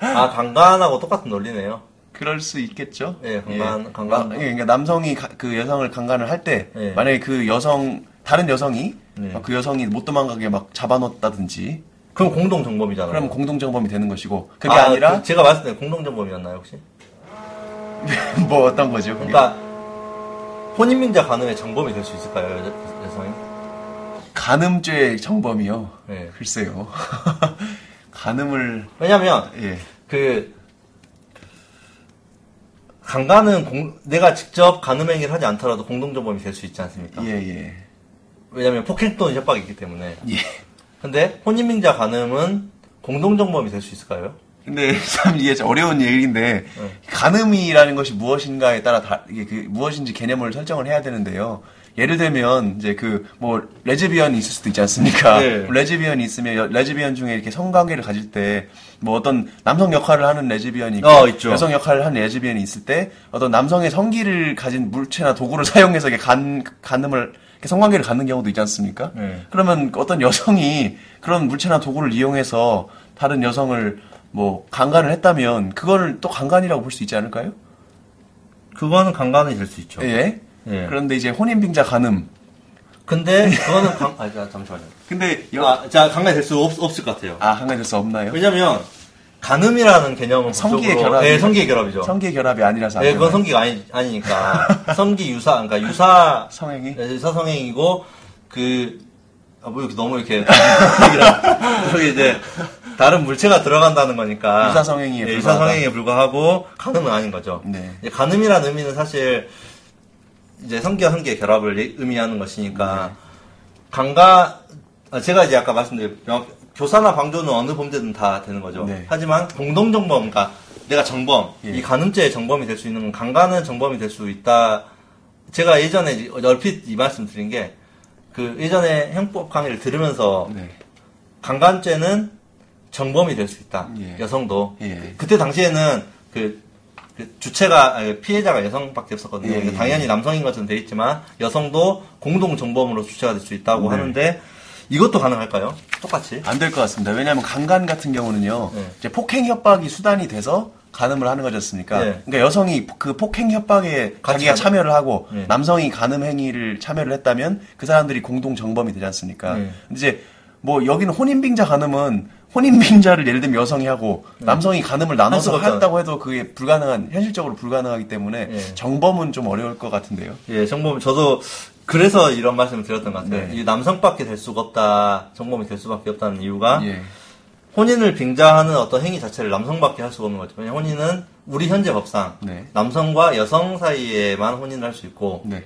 [SPEAKER 1] 아, 강간하고 똑같은 논리네요.
[SPEAKER 2] 그럴 수 있겠죠.
[SPEAKER 1] 예, 강간, 강간.
[SPEAKER 2] 마- 예, 그러니까 남성이 가- 그 여성을 강간을 할때
[SPEAKER 1] 예.
[SPEAKER 2] 만약에 그 여성 다른 여성이
[SPEAKER 1] 네.
[SPEAKER 2] 막그 여성이 못 도망가게 막 잡아놓았다든지
[SPEAKER 1] 그럼 공동 정범이잖아요.
[SPEAKER 2] 그럼 공동 정범이 되는 것이고 그게
[SPEAKER 1] 아,
[SPEAKER 2] 아, 니라
[SPEAKER 1] 그 제가 말했을 때 공동 정범이었나요, 혹시?
[SPEAKER 2] 뭐 어떤 거죠? 그게?
[SPEAKER 1] 그러니까, 혼인민자 간음의 정범이 될 수 있을까요, 여, 여성이?
[SPEAKER 2] 간음죄 정범이요.
[SPEAKER 1] 네.
[SPEAKER 2] 글쎄요. 간음을
[SPEAKER 1] 왜냐면,
[SPEAKER 2] 예.
[SPEAKER 1] 그, 강간은 공- 내가 직접 간음행위를 하지 않더라도 공동정범이 될 수 있지 않습니까?
[SPEAKER 2] 예, 예.
[SPEAKER 1] 왜냐면 폭행 또는 협박이 있기 때문에.
[SPEAKER 2] 예.
[SPEAKER 1] 근데 혼인빙자 간음은 공동정범이 될 수 있을까요?
[SPEAKER 2] 근데 참 이게 좀 어려운 얘기인데
[SPEAKER 1] 네.
[SPEAKER 2] 간음이라는 것이 무엇인가에 따라 다 이게 그 무엇인지 개념을 설정을 해야 되는데요. 예를 들면 이제 그 뭐 레즈비언이 있을 수도 있지 않습니까?
[SPEAKER 1] 네.
[SPEAKER 2] 레즈비언이 있으면 여- 레즈비언 중에 이렇게 성관계를 가질 때 뭐 어떤 남성 역할을 하는 레즈비언이 있고
[SPEAKER 1] 어.
[SPEAKER 2] 여성 역할을 하는 레즈비언이 있을 때 어떤 남성의 성기를 가진 물체나 도구를 사용해서 이렇게 간 간음을 성관계를 갖는 경우도 있지 않습니까?
[SPEAKER 1] 네.
[SPEAKER 2] 그러면 어떤 여성이 그런 물체나 도구를 이용해서 다른 여성을 뭐 강간을 했다면 그거를 또 강간이라고 볼 수 있지 않을까요?
[SPEAKER 1] 그거는 강간이 될 수 있죠.
[SPEAKER 2] 예.
[SPEAKER 1] 예.
[SPEAKER 2] 그런데 이제 혼인빙자 가늠.
[SPEAKER 1] 근데 그거는 강, 아, 자, 잠시만요.
[SPEAKER 2] 근데 여,
[SPEAKER 1] 아, 자, 강간이 될 수 없을 것 같아요.
[SPEAKER 2] 아, 한가지 수 없나요?
[SPEAKER 1] 왜냐면 간음이라는 개념은
[SPEAKER 2] 성기의 결합이-
[SPEAKER 1] 네, 성기의 결합이죠.
[SPEAKER 2] 성기 결합이 아니라서 안
[SPEAKER 1] 네, 그건? 성기가 아니, 아니니까. 성기 유사, 그러니까 유사,
[SPEAKER 2] 성행위?
[SPEAKER 1] 네, 유사 성행이고, 그, 아, 뭐, 이렇게 너무 이렇게, 여기 이제, 다른 물체가 들어간다는 거니까.
[SPEAKER 2] 유사 성행위에
[SPEAKER 1] 네. 유사 성행위에 불과하고, 간음은 아닌 거죠.
[SPEAKER 2] 네.
[SPEAKER 1] 간음이라는 의미는 사실, 이제 성기와 성기의 결합을 예- 의미하는 것이니까,
[SPEAKER 2] 네.
[SPEAKER 1] 강가, 아, 제가 이제 아까 말씀드린, 명확- 교사나 방조는 어느 범죄든 다 되는 거죠.
[SPEAKER 2] 네.
[SPEAKER 1] 하지만 공동정범, 그러니까 내가 정범,
[SPEAKER 2] 예.
[SPEAKER 1] 이 간음죄의 정범이 될 수 있는 건 강간은 정범이 될 수 있다. 제가 예전에 얼핏 이 말씀 드린 게, 그 예전에 형법 강의를 들으면서
[SPEAKER 2] 네.
[SPEAKER 1] 강간죄는 정범이 될 수 있다.
[SPEAKER 2] 예.
[SPEAKER 1] 여성도.
[SPEAKER 2] 예.
[SPEAKER 1] 그때 당시에는 그, 그 주체가, 아니, 피해자가 여성밖에 없었거든요.
[SPEAKER 2] 예, 예.
[SPEAKER 1] 당연히 남성인 것은 돼 있지만 여성도 공동 정범으로 주체가 될 수 있다고
[SPEAKER 2] 네.
[SPEAKER 1] 하는데 이것도 가능할까요? 똑같이?
[SPEAKER 2] 안 될 것 같습니다. 왜냐하면 강간 같은 경우는요,
[SPEAKER 1] 네.
[SPEAKER 2] 이제 폭행 협박이 수단이 돼서 간음을 하는 거였으니까,
[SPEAKER 1] 네.
[SPEAKER 2] 그러니까 여성이 그 폭행 협박에 자기가
[SPEAKER 1] 참-
[SPEAKER 2] 참여를 하고
[SPEAKER 1] 네.
[SPEAKER 2] 남성이 간음 행위를 참여를 했다면 그 사람들이 공동 정범이 되지 않습니까?
[SPEAKER 1] 네.
[SPEAKER 2] 이제 뭐 여기는 혼인빙자 간음은 혼인빙자를 예를 들면 여성이 하고 남성이 간음을 나눠서
[SPEAKER 1] 네.
[SPEAKER 2] 한다고 해도 그게 불가능한 현실적으로 불가능하기 때문에
[SPEAKER 1] 네.
[SPEAKER 2] 정범은 좀 어려울 것 같은데요.
[SPEAKER 1] 예, 정범, 저도 그래서 이런 말씀을 드렸던 것 같아요.
[SPEAKER 2] 네.
[SPEAKER 1] 이 남성밖에 될 수가 없다, 정범이 될 수밖에 없다는 이유가
[SPEAKER 2] 예.
[SPEAKER 1] 혼인을 빙자하는 어떤 행위 자체를 남성밖에 할 수가 없는 거죠. 왜냐면 혼인은 우리 현재 법상
[SPEAKER 2] 네.
[SPEAKER 1] 남성과 여성 사이에만 혼인을 할 수 있고
[SPEAKER 2] 네.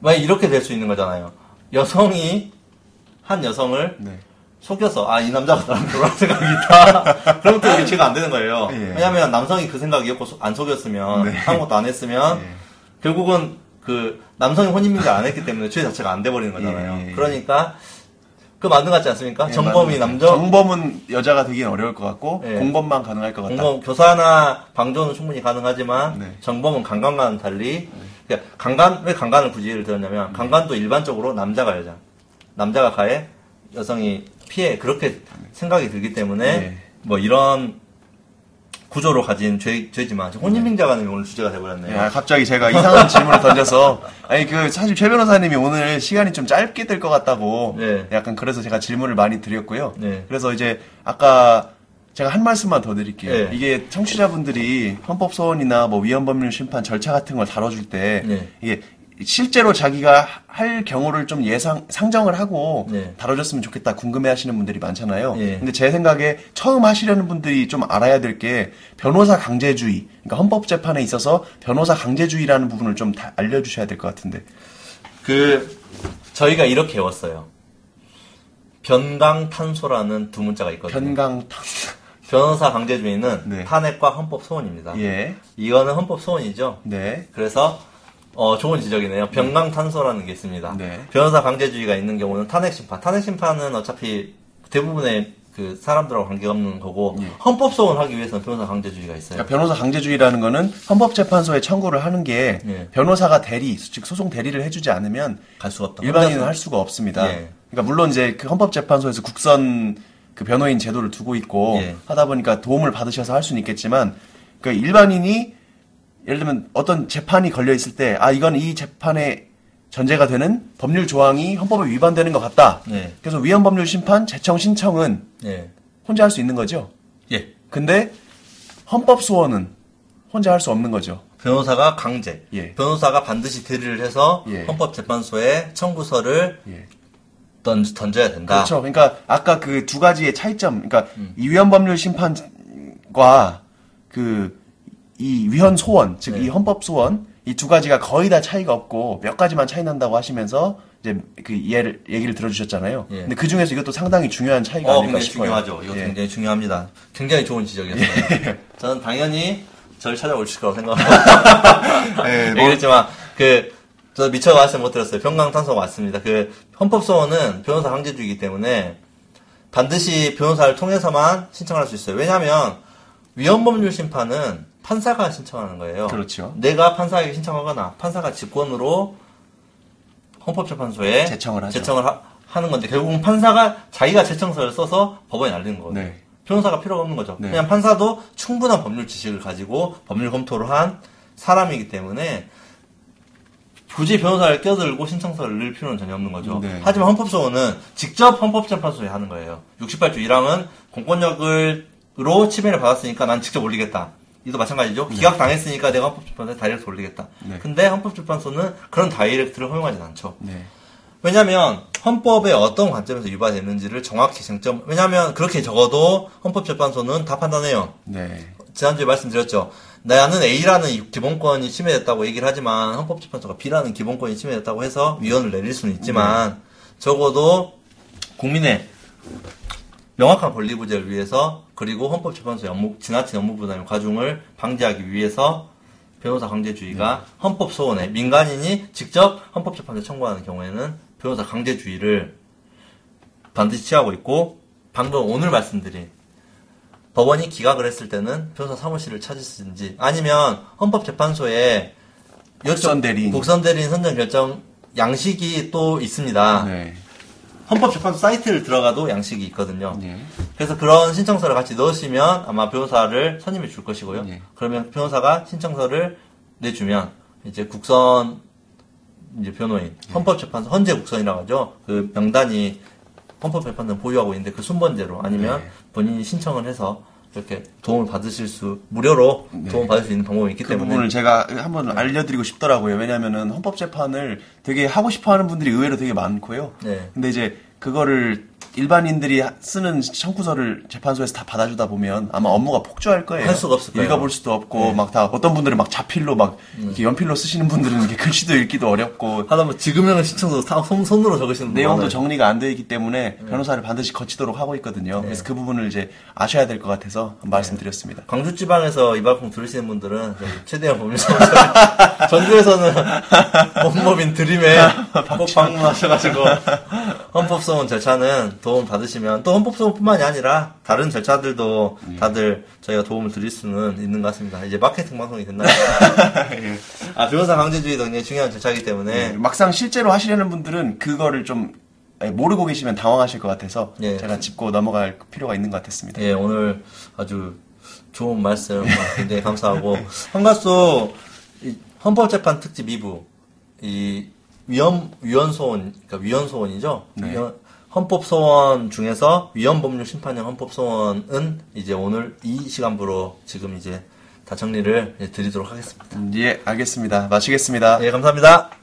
[SPEAKER 1] 만약 이렇게 될 수 있는 거잖아요. 여성이 한 여성을
[SPEAKER 2] 네.
[SPEAKER 1] 속여서 아 이 남자가 나랑 결혼할 생각이 있다. 그러면 또 죄가 안 되는 거예요.
[SPEAKER 2] 예.
[SPEAKER 1] 왜냐하면 남성이 그 생각이었고 소- 안 속였으면
[SPEAKER 2] 네.
[SPEAKER 1] 아무것도 안 했으면
[SPEAKER 2] 예.
[SPEAKER 1] 결국은 그 남성이 혼인민자 안 했기 때문에 죄 자체가 안 돼버리는 거잖아요.
[SPEAKER 2] 예, 예, 예.
[SPEAKER 1] 그러니까 그 맞는 것 같지 않습니까?
[SPEAKER 2] 예,
[SPEAKER 1] 정범이. 남자,
[SPEAKER 2] 정범은 여자가 되기는 어려울 것 같고
[SPEAKER 1] 예.
[SPEAKER 2] 공범만 가능할 것 같다.
[SPEAKER 1] 공범 교사나 방조는 충분히 가능하지만
[SPEAKER 2] 네.
[SPEAKER 1] 정범은 강간과는 달리 그러니까 강간 왜 강간을 굳이 예를 들었냐면 강간도 일반적으로 남자가 여자 남자가 가해 여성이 피해 그렇게 생각이 들기 때문에
[SPEAKER 2] 네.
[SPEAKER 1] 뭐 이런 구조로 가진 죄, 죄지만 혼인빙자간이 오늘 주제가 돼버렸네요.
[SPEAKER 2] 야, 갑자기 제가 이상한 질문을 던져서 아니 그 사실 최 변호사님이 오늘 시간이 좀 짧게 될 것 같다고
[SPEAKER 1] 네.
[SPEAKER 2] 약간 그래서 제가 질문을 많이 드렸고요.
[SPEAKER 1] 네.
[SPEAKER 2] 그래서 이제 아까 제가 한 말씀만 더 드릴게요.
[SPEAKER 1] 네.
[SPEAKER 2] 이게 청취자분들이 헌법 소원이나 뭐 위헌 법률 심판 절차 같은 걸 다뤄줄 때
[SPEAKER 1] 네.
[SPEAKER 2] 이게 실제로 자기가 할 경우를 좀 예상 상정을 하고
[SPEAKER 1] 네.
[SPEAKER 2] 다뤄줬으면 좋겠다 궁금해하시는 분들이 많잖아요.
[SPEAKER 1] 예.
[SPEAKER 2] 근데 제 생각에 처음 하시려는 분들이 좀 알아야 될 게 변호사 강제주의, 그러니까 헌법 재판에 있어서 변호사 강제주의라는 부분을 좀다 알려주셔야 될 것 같은데.
[SPEAKER 1] 그 저희가 이렇게 외웠어요. 변강탄소라는 두 문자가 있거든요.
[SPEAKER 2] 변강
[SPEAKER 1] 변호사 강제주의는
[SPEAKER 2] 네.
[SPEAKER 1] 탄핵과 헌법 소원입니다.
[SPEAKER 2] 예,
[SPEAKER 1] 이거는 헌법 소원이죠.
[SPEAKER 2] 네,
[SPEAKER 1] 그래서 어, 좋은 지적이네요. 변강탄소라는 게 있습니다.
[SPEAKER 2] 네.
[SPEAKER 1] 변호사 강제주의가 있는 경우는 탄핵 심판. 탄핵 심판은 어차피 대부분의 그 사람들하고 관계가 없는 거고
[SPEAKER 2] 예.
[SPEAKER 1] 헌법 소원을 하기 위해서는 변호사 강제주의가 있어요.
[SPEAKER 2] 그러니까 변호사 강제주의라는 거는 헌법재판소에 청구를 하는 게
[SPEAKER 1] 예.
[SPEAKER 2] 변호사가 대리, 즉 소송 대리를 해주지 않으면
[SPEAKER 1] 갈 수가 없다.
[SPEAKER 2] 일반인은 할 수가 없습니다.
[SPEAKER 1] 예.
[SPEAKER 2] 그러니까 물론 이제 그 헌법재판소에서 국선 그 변호인 제도를 두고 있고
[SPEAKER 1] 예.
[SPEAKER 2] 하다 보니까 도움을 받으셔서 할 수는 있겠지만 그 일반인이 예를 들면 어떤 재판이 걸려 있을 때 아 이건 이 재판에 전제가 되는 법률 조항이 헌법에 위반되는 것 같다.
[SPEAKER 1] 네.
[SPEAKER 2] 그래서 위헌 법률 심판 재청 신청은
[SPEAKER 1] 예.
[SPEAKER 2] 혼자 할 수 있는 거죠.
[SPEAKER 1] 예.
[SPEAKER 2] 근데 헌법 소원은 혼자 할 수 없는 거죠.
[SPEAKER 1] 변호사가 강제.
[SPEAKER 2] 예.
[SPEAKER 1] 변호사가 반드시 대리를 해서
[SPEAKER 2] 예.
[SPEAKER 1] 헌법재판소에 청구서를
[SPEAKER 2] 예.
[SPEAKER 1] 던, 던져야 된다.
[SPEAKER 2] 그렇죠. 그러니까 아까 그 두 가지의 차이점, 그러니까
[SPEAKER 1] 음.
[SPEAKER 2] 이 위헌 법률 심판과 그 이 위헌 소원, 즉이
[SPEAKER 1] 네.
[SPEAKER 2] 헌법 소원 이 두 가지가 거의 다 차이가 없고 몇 가지만 차이 난다고 하시면서 이제 그 예를 얘기를 들어주셨잖아요.
[SPEAKER 1] 예.
[SPEAKER 2] 근데 그 중에서 이것도 상당히 중요한 차이가
[SPEAKER 1] 어,
[SPEAKER 2] 아닐까
[SPEAKER 1] 굉장히
[SPEAKER 2] 싶어요.
[SPEAKER 1] 중요하죠. 이거
[SPEAKER 2] 예.
[SPEAKER 1] 굉장히 중요합니다. 굉장히 좋은 지적이었어요. 저는 당연히 저를 찾아오실 거라고 생각하고
[SPEAKER 2] 예, 뭐-
[SPEAKER 1] 얘기했지만 그저 미처 말씀 못 드렸어요. 평강탄소가 맞습니다. 그 헌법 소원은 변호사 강제주의이기 때문에 반드시 변호사를 통해서만 신청할 수 있어요. 왜냐하면 위헌법률 심판은 판사가 신청하는 거예요.
[SPEAKER 2] 그렇죠.
[SPEAKER 1] 내가 판사에게 신청하거나 판사가 직권으로 헌법재판소에
[SPEAKER 2] 제청을 하죠.
[SPEAKER 1] 제청을 하, 는 건데 결국은 판사가 자기가 제청서를 써서 법원에 날리는 거거든요.
[SPEAKER 2] 네.
[SPEAKER 1] 변호사가 필요가 없는 거죠.
[SPEAKER 2] 네.
[SPEAKER 1] 그냥 판사도 충분한 법률 지식을 가지고 법률 검토를 한 사람이기 때문에 굳이 변호사를 껴들고 신청서를 넣을 필요는 전혀 없는 거죠.
[SPEAKER 2] 네.
[SPEAKER 1] 하지만 헌법소원은 직접 헌법재판소에 하는 거예요. 68조 1항은 공권력으로 침해를 받았으니까 난 직접 올리겠다. 이도 마찬가지죠. 기각 당했으니까 내가 헌법재판소에 direct 올리겠다.
[SPEAKER 2] 네.
[SPEAKER 1] 근데 헌법재판소는 그런 direct를 허용하진 않죠.
[SPEAKER 2] 네.
[SPEAKER 1] 왜냐하면 헌법의 어떤 관점에서 유발됐는지를 정확히 쟁점. 왜냐하면 그렇게 적어도 헌법재판소는 다 판단해요.
[SPEAKER 2] 네.
[SPEAKER 1] 지난주에 말씀드렸죠. 나는 A라는 이 기본권이 침해됐다고 얘기를 하지만 헌법재판소가 B라는 기본권이 침해됐다고 해서 위헌을 내릴 수는 있지만 적어도 국민의 명확한 권리 부재를 위해서 그리고 헌법재판소의 업무, 지나친 업무 부담 과중을 방지하기 위해서 변호사 강제주의가 헌법 소원에 민간인이 직접 헌법재판소에 청구하는 경우에는 변호사 강제주의를 반드시 취하고 있고 방금 오늘 말씀드린 법원이 기각을 했을 때는 변호사 사무실을 찾으시든지 아니면 헌법재판소에
[SPEAKER 2] 국선 대리인.
[SPEAKER 1] 국선 대리인 선정 결정 양식이 또 있습니다.
[SPEAKER 2] 네.
[SPEAKER 1] 헌법재판소 사이트를 들어가도 양식이 있거든요.
[SPEAKER 2] 네.
[SPEAKER 1] 그래서 그런 신청서를 같이 넣으시면 아마 변호사를 선임해 줄 것이고요.
[SPEAKER 2] 네.
[SPEAKER 1] 그러면 변호사가 신청서를 내주면 이제 국선 이제 변호인
[SPEAKER 2] 네.
[SPEAKER 1] 헌법재판소 헌재 국선이라고 하죠. 그 명단이 헌법재판소는 보유하고 있는데 그 순번제로 아니면
[SPEAKER 2] 네.
[SPEAKER 1] 본인이 신청을 해서 이렇게 도움을 받으실 수 무료로 도움 받을 수 있는 방법이 있기
[SPEAKER 2] 그
[SPEAKER 1] 때문에
[SPEAKER 2] 부분을 제가 한번 알려드리고 싶더라고요. 왜냐면은 헌법 재판을 되게 하고 싶어 하는 분들이 의외로 되게 많고요.
[SPEAKER 1] 네.
[SPEAKER 2] 근데 이제 그거를 일반인들이 쓰는 청구서를 재판소에서 다 받아주다 보면 아마 업무가 폭주할 거예요.
[SPEAKER 1] 할 수가 없을 거예요.
[SPEAKER 2] 읽어볼 수도 없고
[SPEAKER 1] 네. 음.
[SPEAKER 2] 막다 어떤 분들은 막 자필로 막 이렇게 연필로 쓰시는 분들은 이렇게 글씨도 읽기도 어렵고
[SPEAKER 1] 하다보면 지금형의 신청서 다 손, 손으로 적으시는 분들
[SPEAKER 2] 내용도
[SPEAKER 1] 많아요.
[SPEAKER 2] 정리가 안 되어 있기 때문에
[SPEAKER 1] 네.
[SPEAKER 2] 변호사를 반드시 거치도록 하고 있거든요. 그래서 그 부분을 이제 아셔야 될 것 같아서 말씀드렸습니다.
[SPEAKER 1] 광주 지방에서 이 방송 들으시는 분들은 최대한 법률사무소 전주에서는 법법인 드림에 꼭 방문하셔가지고 헌법소원 절차는 도움 받으시면 또 헌법소원뿐만이 아니라 다른 절차들도 다들 저희가 도움을 드릴 수는 있는 것 같습니다. 이제 마케팅 방송이 됐나요? 아 변호사 강제주의도 굉장히 중요한 절차이기 때문에
[SPEAKER 2] 막상 실제로 하시려는 분들은 그거를 좀 예, 모르고 계시면 당황하실 것 같아서
[SPEAKER 1] 예.
[SPEAKER 2] 제가 짚고 넘어갈 필요가 있는 것 같았습니다.
[SPEAKER 1] 예, 오늘 아주 좋은 말씀 굉장히 감사하고 이 헌법재판 특집 2부 이 위헌 위헌 소원 그러니까 위헌 소원이죠.
[SPEAKER 2] 네.
[SPEAKER 1] 위헌- 헌법 소원 중에서 위헌 법률 심판형 헌법 소원은 이제 오늘 이 시간부로 지금 이제 다 정리를 드리도록 하겠습니다.
[SPEAKER 2] 예, 알겠습니다. 마치겠습니다.
[SPEAKER 1] 예, 감사합니다.